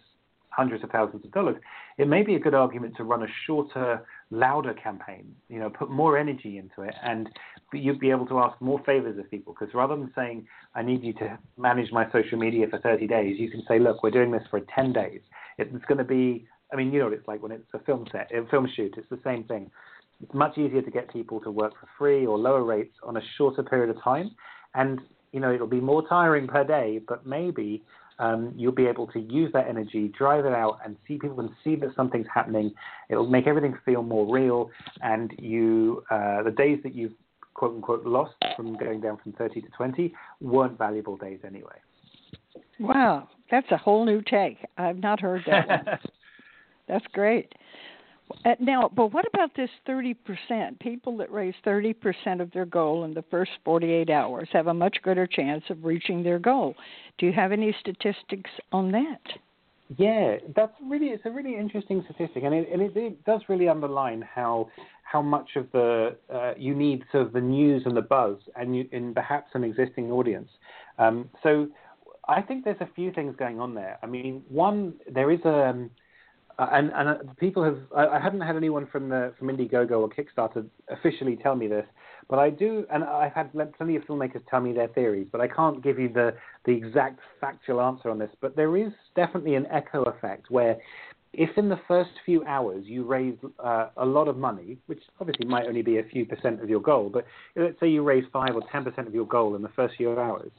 hundreds of thousands of dollars, it may be a good argument to run a shorter, louder campaign. You know, put more energy into it, and you'd be able to ask more favors of people. Because rather than saying, "I need you to manage my social media for 30 days," you can say, "Look, we're doing this for 10 days. It's going to be." I mean, you know what it's like when it's a film set, a film shoot. It's the same thing. It's much easier to get people to work for free or lower rates on a shorter period of time, and you know it'll be more tiring per day, but maybe um, you'll be able to use that energy, drive it out, and see people can see that something's happening. It'll make everything feel more real, and you uh, the days that you've quote unquote lost from going down from 30 to 20 weren't valuable days anyway. Wow, that's a whole new take. I've not heard that one. That's great. Uh, now, but what about this 30%? People that raise 30% of their goal in the first 48 hours have a much greater chance of reaching their goal. Do you have any statistics on that? Yeah, that's really it's a really interesting statistic, and it, and it, it does really underline how how much of the uh, you need sort of the news and the buzz, and you, in perhaps an existing audience. Um, so I think there's a few things going on there. I mean, one there is a um, uh, and and uh, people have I, I haven't had anyone from the from Indiegogo or Kickstarter officially tell me this, but I do, and I've had plenty of filmmakers tell me their theories, but I can't give you the the exact factual answer on this. But there is definitely an echo effect where. If in the first few hours you raise uh, a lot of money, which obviously might only be a few percent of your goal, but let's say you raise five or ten percent of your goal in the first few hours,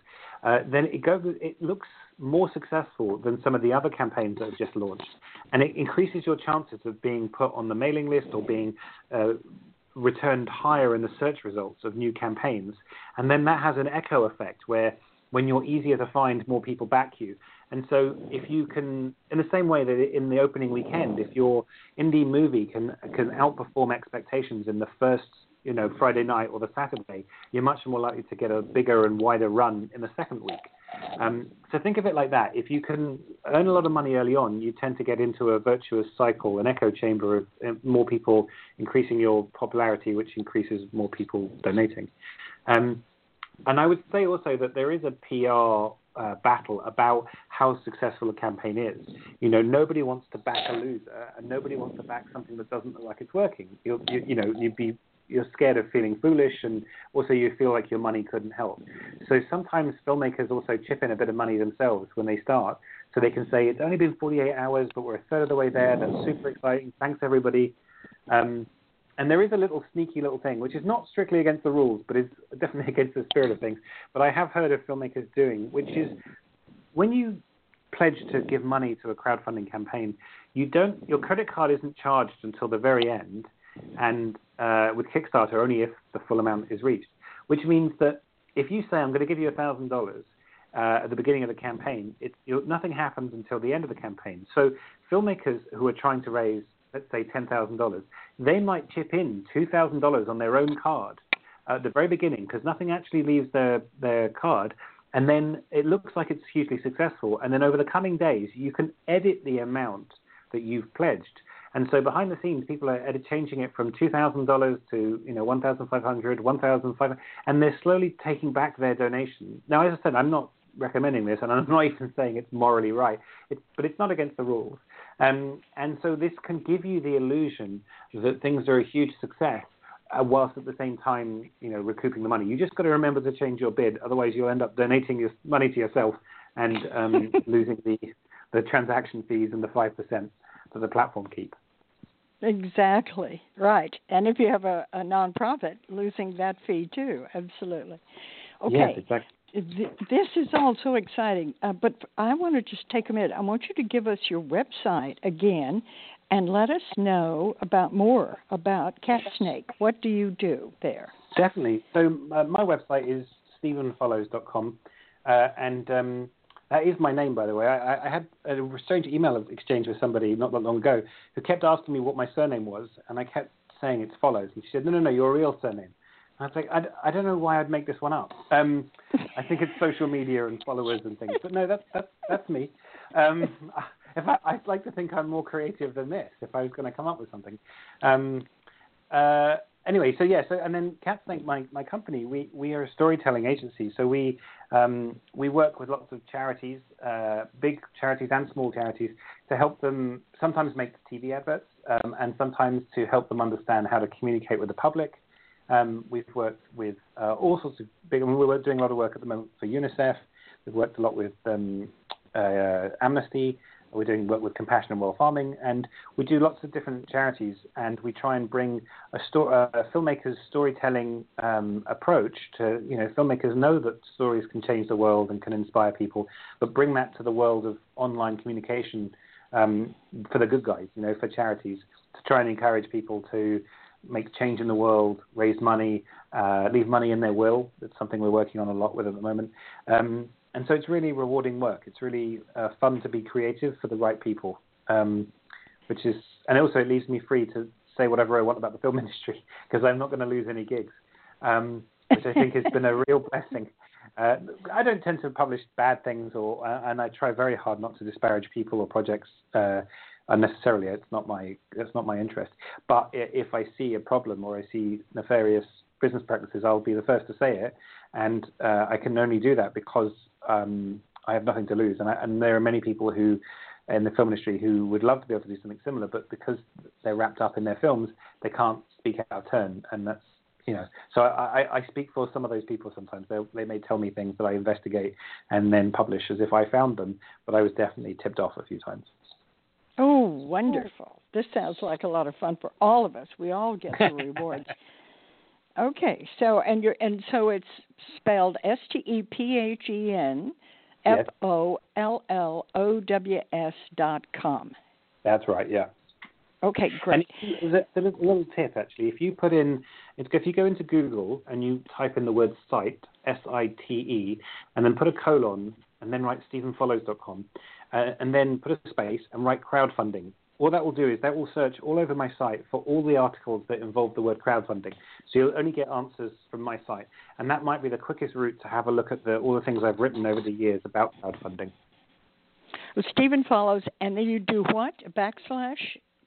uh, then it goes. It looks more successful than some of the other campaigns that have just launched, and it increases your chances of being put on the mailing list or being uh, returned higher in the search results of new campaigns. And then that has an echo effect where when you're easier to find, more people back you. And so, if you can, in the same way that in the opening weekend, if your indie movie can can outperform expectations in the first you know, Friday night or the Saturday, you're much more likely to get a bigger and wider run in the second week. Um, so think of it like that. If you can earn a lot of money early on, you tend to get into a virtuous cycle, an echo chamber of uh, more people increasing your popularity, which increases more people donating. Um, and I would say also that there is a PR uh, battle about how successful a campaign is. You know, nobody wants to back a loser, and nobody wants to back something that doesn't look like it's working. You, you, you know, you'd be you're scared of feeling foolish, and also you feel like your money couldn't help. So sometimes filmmakers also chip in a bit of money themselves when they start, so they can say it's only been 48 hours, but we're a third of the way there. That's super exciting. Thanks everybody. Um, and there is a little sneaky little thing, which is not strictly against the rules, but is definitely against the spirit of things. But I have heard of filmmakers doing, which is when you pledge to give money to a crowdfunding campaign, you don't your credit card isn't charged until the very end, and uh, with Kickstarter only if the full amount is reached. Which means that if you say I'm going to give you thousand uh, dollars at the beginning of the campaign, it, nothing happens until the end of the campaign. So filmmakers who are trying to raise, let's say, ten thousand dollars, they might chip in two thousand dollars on their own card at the very beginning because nothing actually leaves their their card. And then it looks like it's hugely successful. And then over the coming days, you can edit the amount that you've pledged and so behind the scenes, people are changing it from two thousand dollars to you know one thousand five hundred, one thousand five hundred, and they're slowly taking back their donation. Now, as I said, I'm not recommending this, and I'm not even saying it's morally right, it's, but it's not against the rules. Um, and so this can give you the illusion that things are a huge success, uh, whilst at the same time, you know, recouping the money. You just got to remember to change your bid, otherwise you'll end up donating your money to yourself and um, losing the the transaction fees and the five percent that the platform keep. Exactly right, and if you have a, a nonprofit, losing that fee too. Absolutely. Okay. Yes, exactly. This is all so exciting, uh, but I want to just take a minute. I want you to give us your website again and let us know about more about Cat Snake. What do you do there? Definitely. So uh, my website is stephenfollows.com, uh, and um, that is my name, by the way. I, I had a strange email exchange with somebody not that long ago who kept asking me what my surname was, and I kept saying it's follows. And she said, no, no, no, your real surname. And I was like, I, I don't know why I'd make this one up. Um, I think it's social media and followers and things. But no, that's, that's, that's me. Um, if I, I'd like to think I'm more creative than this if I was going to come up with something. Um, uh, anyway, so yeah, so and then CatSnake, my, my company, we, we are a storytelling agency. So we um, we work with lots of charities, uh, big charities and small charities, to help them sometimes make TV adverts um, and sometimes to help them understand how to communicate with the public. Um, we've worked with uh, all sorts of big. I mean, we're doing a lot of work at the moment for UNICEF. We've worked a lot with um, uh, Amnesty. We're doing work with Compassion in World Farming, and we do lots of different charities, and we try and bring a, sto- a filmmaker's storytelling um, approach to, you know, filmmakers know that stories can change the world and can inspire people, but bring that to the world of online communication um, for the good guys, you know, for charities, to try and encourage people to make change in the world, raise money, uh, leave money in their will. That's something we're working on a lot with at the moment. Um, and so it's really rewarding work. It's really uh, fun to be creative for the right people, um, which is, and also it leaves me free to say whatever I want about the film industry because I'm not going to lose any gigs, um, which I think has been a real blessing. Uh, I don't tend to publish bad things, or uh, and I try very hard not to disparage people or projects uh, unnecessarily. It's not my it's not my interest. But if I see a problem or I see nefarious business practices, I'll be the first to say it, and uh, I can only do that because um, I have nothing to lose. And, I, and there are many people who in the film industry who would love to be able to do something similar, but because they're wrapped up in their films, they can't speak out of turn, and that's you know. So I, I speak for some of those people sometimes. They they may tell me things that I investigate and then publish as if I found them, but I was definitely tipped off a few times. Oh, wonderful! This sounds like a lot of fun for all of us. We all get the rewards. Okay, so and you're and so it's spelled S T E P H E N F O L L O W S dot com. That's right. Yeah. Okay, great. And a, a little tip actually. If you put in, if you go into Google and you type in the word site, S I T E, and then put a colon and then write stephenfollows.com, uh, and then put a space and write crowdfunding, what that will do is that will search all over my site for all the articles that involve the word crowdfunding. So you'll only get answers from my site, and that might be the quickest route to have a look at the, all the things I've written over the years about crowdfunding. Well, Stephen Follows, and then you do what? A backslash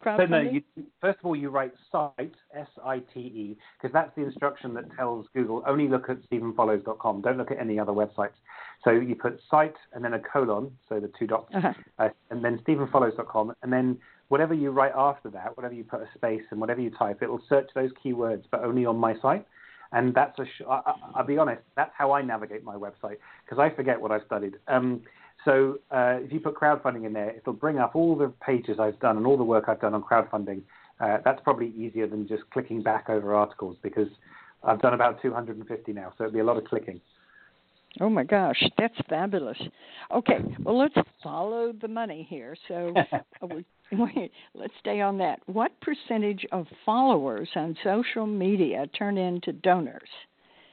crowdfunding? So no, you, first of all, you write site S I T E because that's the instruction that tells Google only look at stephenfollows.com. Don't look at any other websites. So you put site and then a colon, so the two dots, uh-huh. uh, and then stephenfollows.com, and then whatever you write after that, whatever you put a space and whatever you type, it will search those keywords, but only on my site. And that's a. Sh- I, will be honest, that's how I navigate my website because I forget what I've studied. Um, so uh, if you put crowdfunding in there, it'll bring up all the pages I've done and all the work I've done on crowdfunding. Uh, that's probably easier than just clicking back over articles because I've done about 250 now, so it'll be a lot of clicking. Oh my gosh, that's fabulous. Okay, well let's follow the money here. So we, let's stay on that. What percentage of followers on social media turn into donors?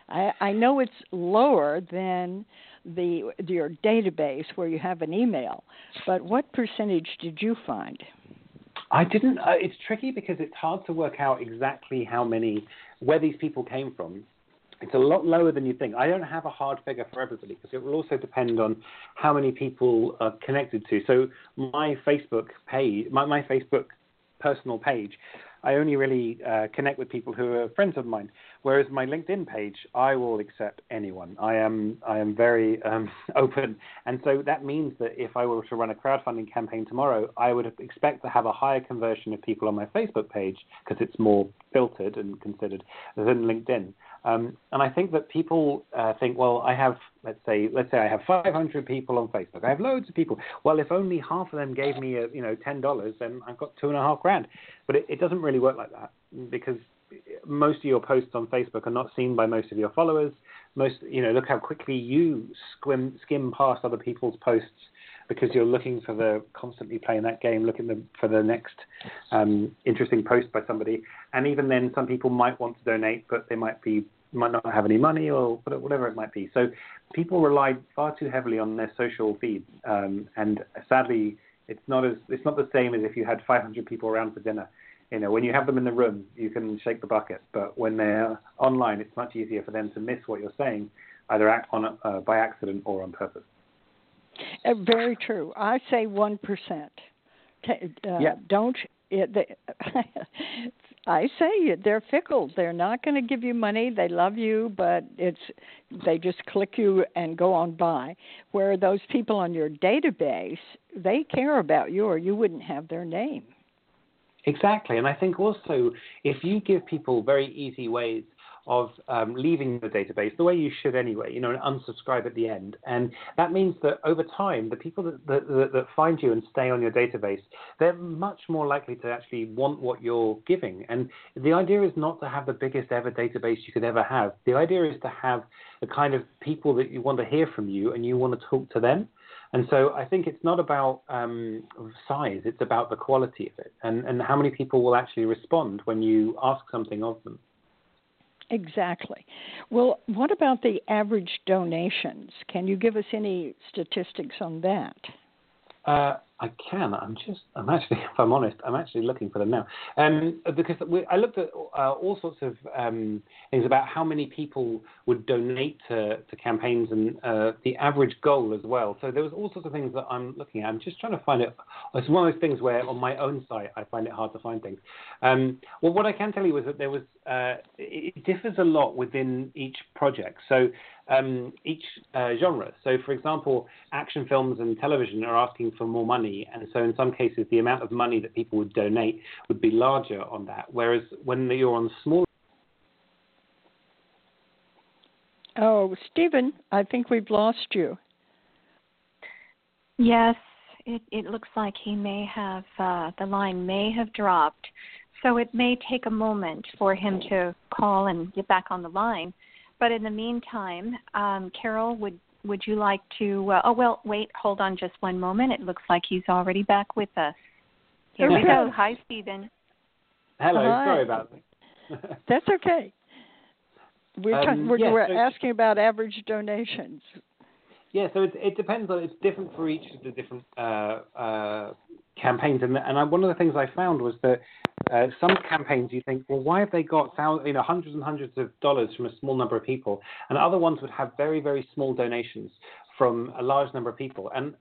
I, I know it's lower than the your database where you have an email, but what percentage did you find? I didn't. Uh, it's tricky because it's hard to work out exactly how many where these people came from it's a lot lower than you think. I don't have a hard figure for everybody because it will also depend on how many people are connected to. So my Facebook page, my, my Facebook personal page, I only really uh, connect with people who are friends of mine. Whereas my LinkedIn page, I will accept anyone. I am I am very um, open, and so that means that if I were to run a crowdfunding campaign tomorrow, I would expect to have a higher conversion of people on my Facebook page because it's more filtered and considered than LinkedIn. Um, and I think that people uh, think, well, I have, let's say, let's say I have 500 people on Facebook. I have loads of people. Well, if only half of them gave me, a, you know, ten dollars, then I've got two and a half grand. But it, it doesn't really work like that because most of your posts on Facebook are not seen by most of your followers. Most, you know, look how quickly you skim skim past other people's posts because you're looking for the constantly playing that game, looking for the next um, interesting post by somebody. And even then, some people might want to donate, but they might be might not have any money or whatever it might be. So people rely far too heavily on their social feeds, um, and sadly, it's not as it's not the same as if you had 500 people around for dinner. You know, when you have them in the room, you can shake the bucket, but when they're online, it's much easier for them to miss what you're saying, either on uh, by accident or on purpose. Uh, very true. I say one percent. Uh, yeah. Don't. It, they, I say they're fickle. They're not going to give you money. They love you, but it's they just click you and go on by. Where those people on your database, they care about you, or you wouldn't have their name. Exactly, and I think also if you give people very easy ways of um, leaving the database the way you should anyway, you know, and unsubscribe at the end. And that means that over time, the people that, that, that, find you and stay on your database, they're much more likely to actually want what you're giving. And the idea is not to have the biggest ever database you could ever have. The idea is to have the kind of people that you want to hear from you and you want to talk to them. And so I think it's not about um, size, it's about the quality of it and, and how many people will actually respond when you ask something of them. Exactly. Well, what about the average donations? Can you give us any statistics on that? Uh, I can. I'm just. I'm actually, if I'm honest, I'm actually looking for them now. Um, because we, I looked at uh, all sorts of um, things about how many people would donate to, to campaigns and uh, the average goal as well. So there was all sorts of things that I'm looking at. I'm just trying to find it. It's one of those things where on my own site I find it hard to find things. Um, well, what I can tell you is that there was. Uh, it differs a lot within each project. So um, each uh, genre. So, for example, action films and television are asking for more money, and so in some cases, the amount of money that people would donate would be larger on that. Whereas when you're on smaller. Oh, Stephen, I think we've lost you. Yes, it, it looks like he may have, uh, the line may have dropped. So it may take a moment for him to call and get back on the line. But in the meantime, um, Carole, would would you like to? Uh, oh well, wait, hold on just one moment. It looks like he's already back with us. Here we go. Hi, Stephen. Hello. Hi. Sorry about that. That's okay. We're, Um, we're, yeah, we're so- asking about average donations. Yeah, so it, it depends on it's different for each of the different uh, uh, campaigns, and and I, one of the things I found was that uh, some campaigns you think, well, why have they got thousands, you know hundreds and hundreds of dollars from a small number of people, and other ones would have very very small donations from a large number of people, and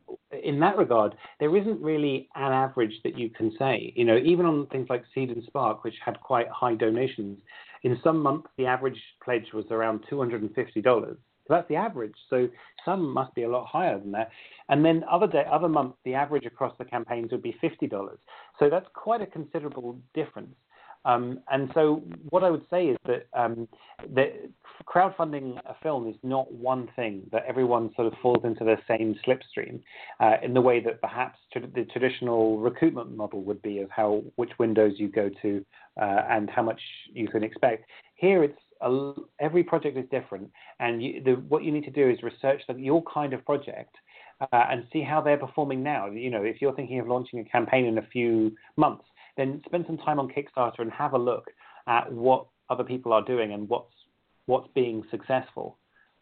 in that regard, there isn't really an average that you can say. You know, even on things like Seed and Spark, which had quite high donations, in some months the average pledge was around two hundred and fifty dollars. So that's the average. So some must be a lot higher than that. And then other day, other months, the average across the campaigns would be fifty dollars. So that's quite a considerable difference. Um, and so what I would say is that um, that crowdfunding a film is not one thing that everyone sort of falls into the same slipstream uh, in the way that perhaps the traditional recoupment model would be of how which windows you go to uh, and how much you can expect. Here, it's a, every project is different, and you, the, what you need to do is research your kind of project uh, and see how they're performing now. You know, if you're thinking of launching a campaign in a few months, then spend some time on Kickstarter and have a look at what other people are doing and what's what's being successful.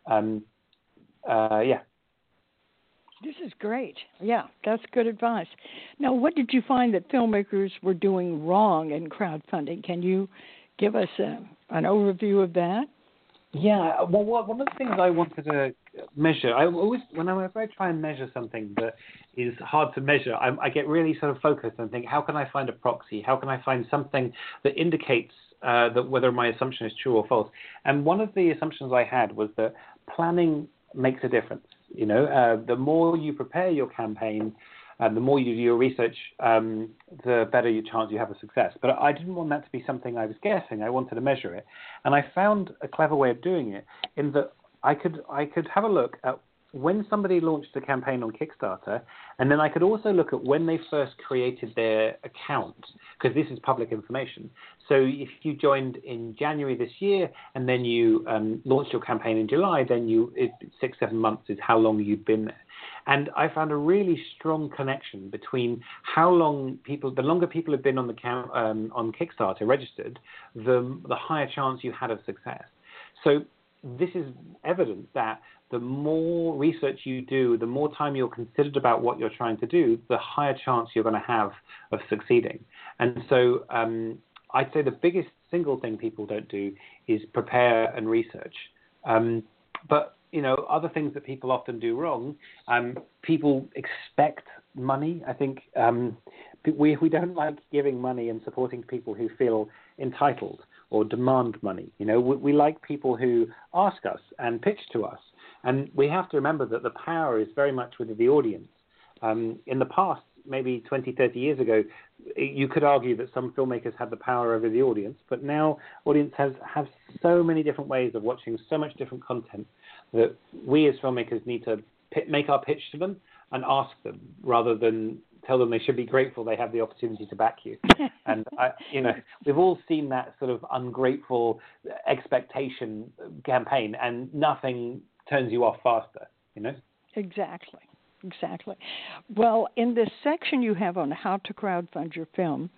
Um, uh, yeah. This is great. Yeah, that's good advice. Now, what did you find that filmmakers were doing wrong in crowdfunding? Can you give us a, an overview of that? Yeah, well, one of the things I wanted to measure, I always, whenever I try and measure something that is hard to measure, I, I get really sort of focused and think, how can I find a proxy? How can I find something that indicates uh, that whether my assumption is true or false? And one of the assumptions I had was that planning makes a difference. You know, uh, the more you prepare your campaign, and the more you do your research, um, the better your chance you have of success. But I didn't want that to be something I was guessing. I wanted to measure it, and I found a clever way of doing it in that I could I could have a look at when somebody launched a campaign on Kickstarter, and then I could also look at when they first created their account, because this is public information. So if you joined in January this year, and then you um, launched your campaign in July, then you it, six seven months is how long you've been there. And I found a really strong connection between how long people, the longer people have been on the um, on Kickstarter registered, the the higher chance you had of success. So this is evidence that the more research you do, the more time you're considered about what you're trying to do, the higher chance you're going to have of succeeding. And so um, I'd say the biggest single thing people don't do is prepare and research. Um, but you know, other things that people often do wrong. Um, people expect money. I think um, we we don't like giving money and supporting people who feel entitled or demand money. You know, we, we like people who ask us and pitch to us, and we have to remember that the power is very much with the audience. Um, in the past, maybe 20, 30 years ago, you could argue that some filmmakers had the power over the audience, but now audience has have so many different ways of watching so much different content that we as filmmakers need to make our pitch to them and ask them rather than tell them they should be grateful they have the opportunity to back you. and I, you know, we've all seen that sort of ungrateful expectation campaign, and nothing turns you off faster. You know. Exactly. Exactly. Well, in this section you have on how to crowdfund your film,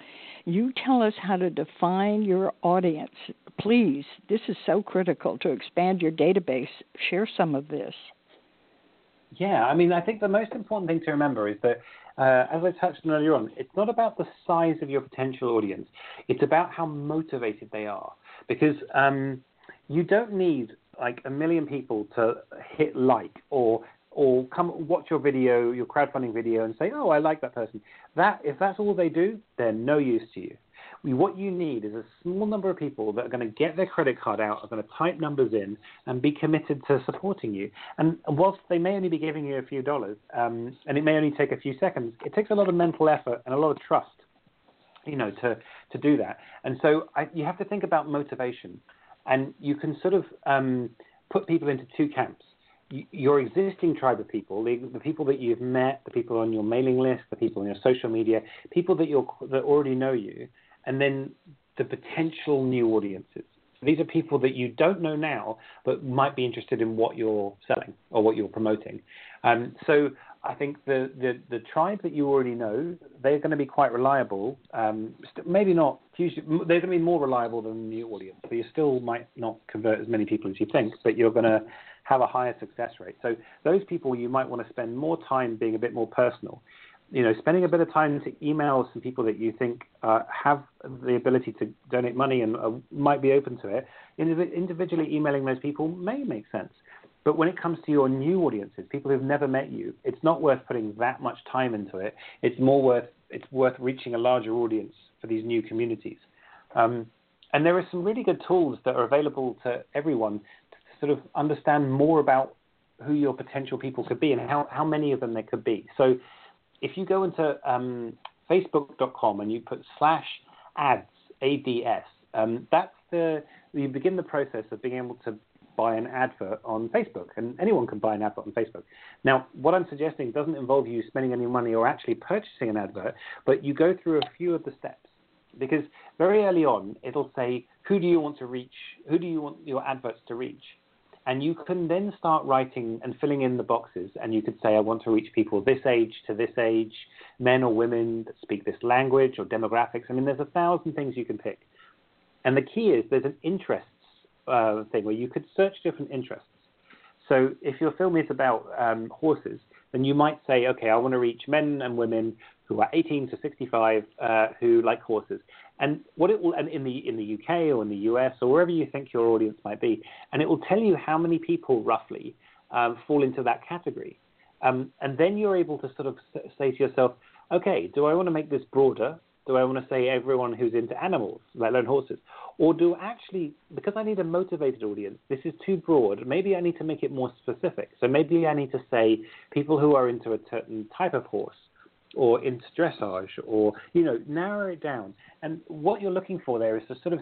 you tell us how to define your audience. Please, this is so critical to expand your database. Share some of this. Yeah, I mean, I think the most important thing to remember is that, uh, as I touched on earlier on, it's not about the size of your potential audience. It's about how motivated they are. Because um, you don't need like a million people to hit like or or come watch your video, your crowdfunding video, and say, "Oh, I like that person." That if that's all they do, they're no use to you. What you need is a small number of people that are going to get their credit card out, are going to type numbers in, and be committed to supporting you. And whilst they may only be giving you a few dollars, um, and it may only take a few seconds, it takes a lot of mental effort and a lot of trust, you know, to to do that. And so I, you have to think about motivation, and you can sort of um, put people into two camps your existing tribe of people, the, the, people that you've met, the people on your mailing list, the people on your social media, people that you're, that already know you, and then the potential new audiences. These are people that you don't know now, but might be interested in what you're selling or what you're promoting. Um, so I think the, the, the tribe that you already know, they're going to be quite reliable. Um, maybe not hugely, they're going to be more reliable than the new audience. So you still might not convert as many people as you think, but you're going to have a higher success rate. So those people you might want to spend more time being a bit more personal. You know, spending a bit of time to email some people that you think uh, have the ability to donate money and uh, might be open to it. Individually emailing those people may make sense. But when it comes to your new audiences, people who've never met you, it's not worth putting that much time into it. It's more worth it's worth reaching a larger audience for these new communities. Um, and there are some really good tools that are available to everyone sort of understand more about who your potential people could be and how, how many of them there could be. So if you go into um, facebook.com and you put slash ads, ADS, um, that's the, you begin the process of being able to buy an advert on Facebook, and anyone can buy an advert on Facebook. Now, what I'm suggesting doesn't involve you spending any money or actually purchasing an advert, but you go through a few of the steps. Because very early on, it'll say, who do you want to reach? Who do you want your adverts to reach? And you can then start writing and filling in the boxes. And you could say, I want to reach people this age to this age, men or women that speak this language or demographics. I mean, there's a thousand things you can pick. And the key is there's an interests uh, thing where you could search different interests. So if your film is about um, horses, then you might say, okay, I want to reach men and women who are 18 to 65 uh, who like horses. And what it will, and in the in the UK or in the US or wherever you think your audience might be, and it will tell you how many people roughly um, fall into that category. Um, and then you're able to sort of say to yourself, okay, do I want to make this broader? Do I want to say everyone who's into animals, let alone horses? Or do actually, because I need a motivated audience, this is too broad, maybe I need to make it more specific. So maybe I need to say people who are into a certain type of horse or into dressage or you know narrow it down and what you're looking for there is to sort of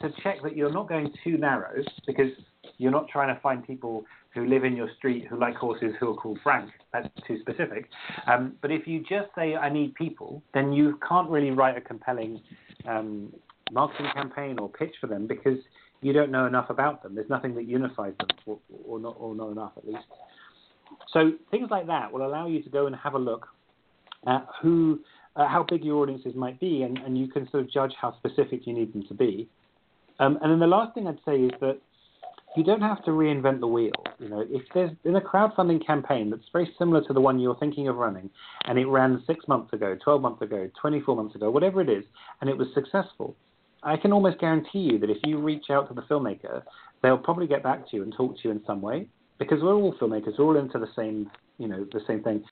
to check that you're not going too narrow because you're not trying to find people who live in your street who like horses who are called Frank. That's too specific. Um, but if you just say I need people, then you can't really write a compelling um, marketing campaign or pitch for them because you don't know enough about them. There's nothing that unifies them, or, or not, or not enough at least. So things like that will allow you to go and have a look at who, uh, how big your audiences might be, and, and you can sort of judge how specific you need them to be. Um, and then the last thing I'd say is that you don't have to reinvent the wheel. You know, if there's in a crowdfunding campaign that's very similar to the one you're thinking of running, and it ran six months ago, 12 months ago, 24 months ago, whatever it is, and it was successful, I can almost guarantee you that if you reach out to the filmmaker, they'll probably get back to you and talk to you in some way because we're all filmmakers, we're all into the same, you know, the same thing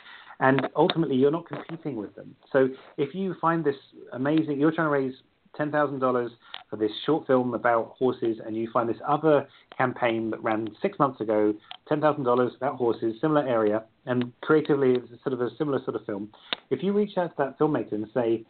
and ultimately you're not competing with them. So if you find this amazing, you're trying to raise ten thousand dollars for this short film about horses, and you find this other campaign that ran six months ago, ten thousand dollars about horses, similar area, and creatively it's sort of a similar sort of film. If you reach out to that filmmaker and say,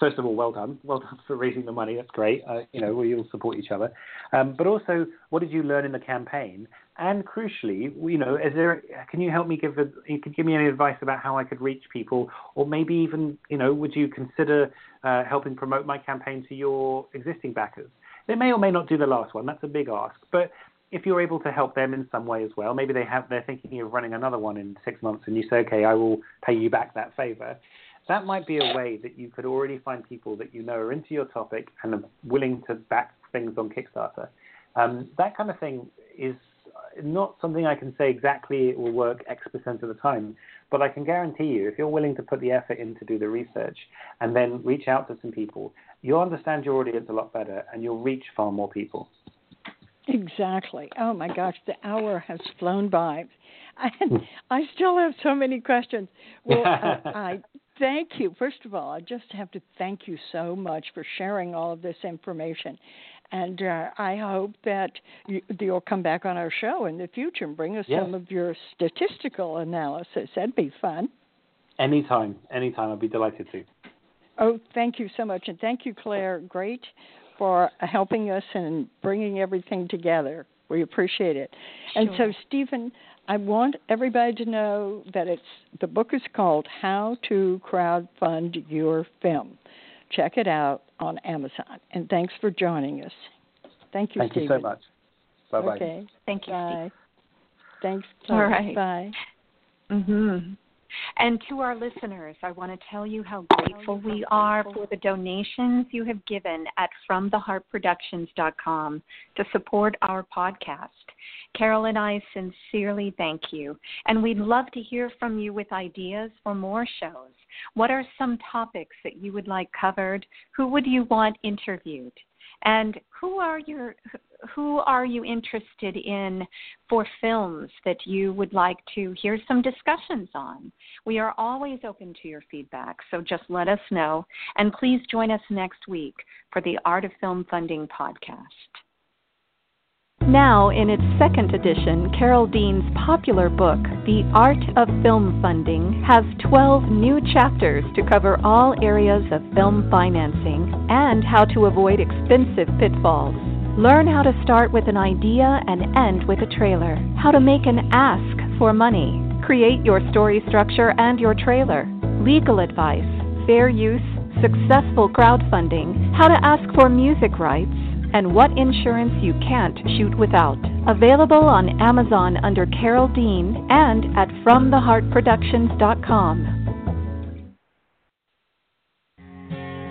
first of all, well done, well done for raising the money. That's great. Uh, you know, we all support each other. Um, but also, what did you learn in the campaign? And crucially, you know, is there? Can you help me give? A, you could give me any advice about how I could reach people, or maybe even, you know, would you consider uh, helping promote my campaign to your existing backers? They may or may not do the last one. That's a big ask, but if you're able to help them in some way as well, maybe they have they're thinking of running another one in six months, and you say, okay, I will pay you back that favor that might be a way that you could already find people that you know are into your topic and are willing to back things on Kickstarter. Um, that kind of thing is not something I can say exactly it will work X percent of the time, but I can guarantee you, if you're willing to put the effort in to do the research and then reach out to some people, you'll understand your audience a lot better and you'll reach far more people. Exactly. Oh my gosh, the hour has flown by. And I still have so many questions. Well, uh, I thank you. First of all, I just have to thank you so much for sharing all of this information. And uh, I hope that you, will come back on our show in the future and bring us yes. some of your statistical analysis. That'd be fun. Anytime, anytime. I'd be delighted to. Oh, thank you so much. And thank you, Claire. Great for helping us and bringing everything together. We appreciate it. Sure. And so, Stephen, I want everybody to know that it's the book is called How to Crowdfund Your Film. Check it out on Amazon. And thanks for joining us. Thank you, Thank Stephen. you so much. Bye bye. Okay. Thank you. Bye. Steve. Thanks. All right. Bye. Mhm. And to our listeners, I want to tell you how grateful we are for the donations you have given at FromTheHeartProductions.com to support our podcast. Carole and I sincerely thank you, and we'd love to hear from you with ideas for more shows. What are some topics that you would like covered? Who would you want interviewed? And who are your who are you interested in for films that you would like to hear some discussions on? We are always open to your feedback, so just let us know. And please join us next week for the Art of Film Funding podcast. Now, in its second edition, Carole Dean's popular book, The Art of Film Funding, has 12 new chapters to cover all areas of film financing and how to avoid expensive pitfalls. Learn how to start with an idea and end with a trailer, how to make an ask for money, create your story structure and your trailer, legal advice, fair use, successful crowdfunding, how to ask for music rights, and what insurance you can't shoot without. Available on Amazon under Carole Dean and at FromTheHeartProductions.com.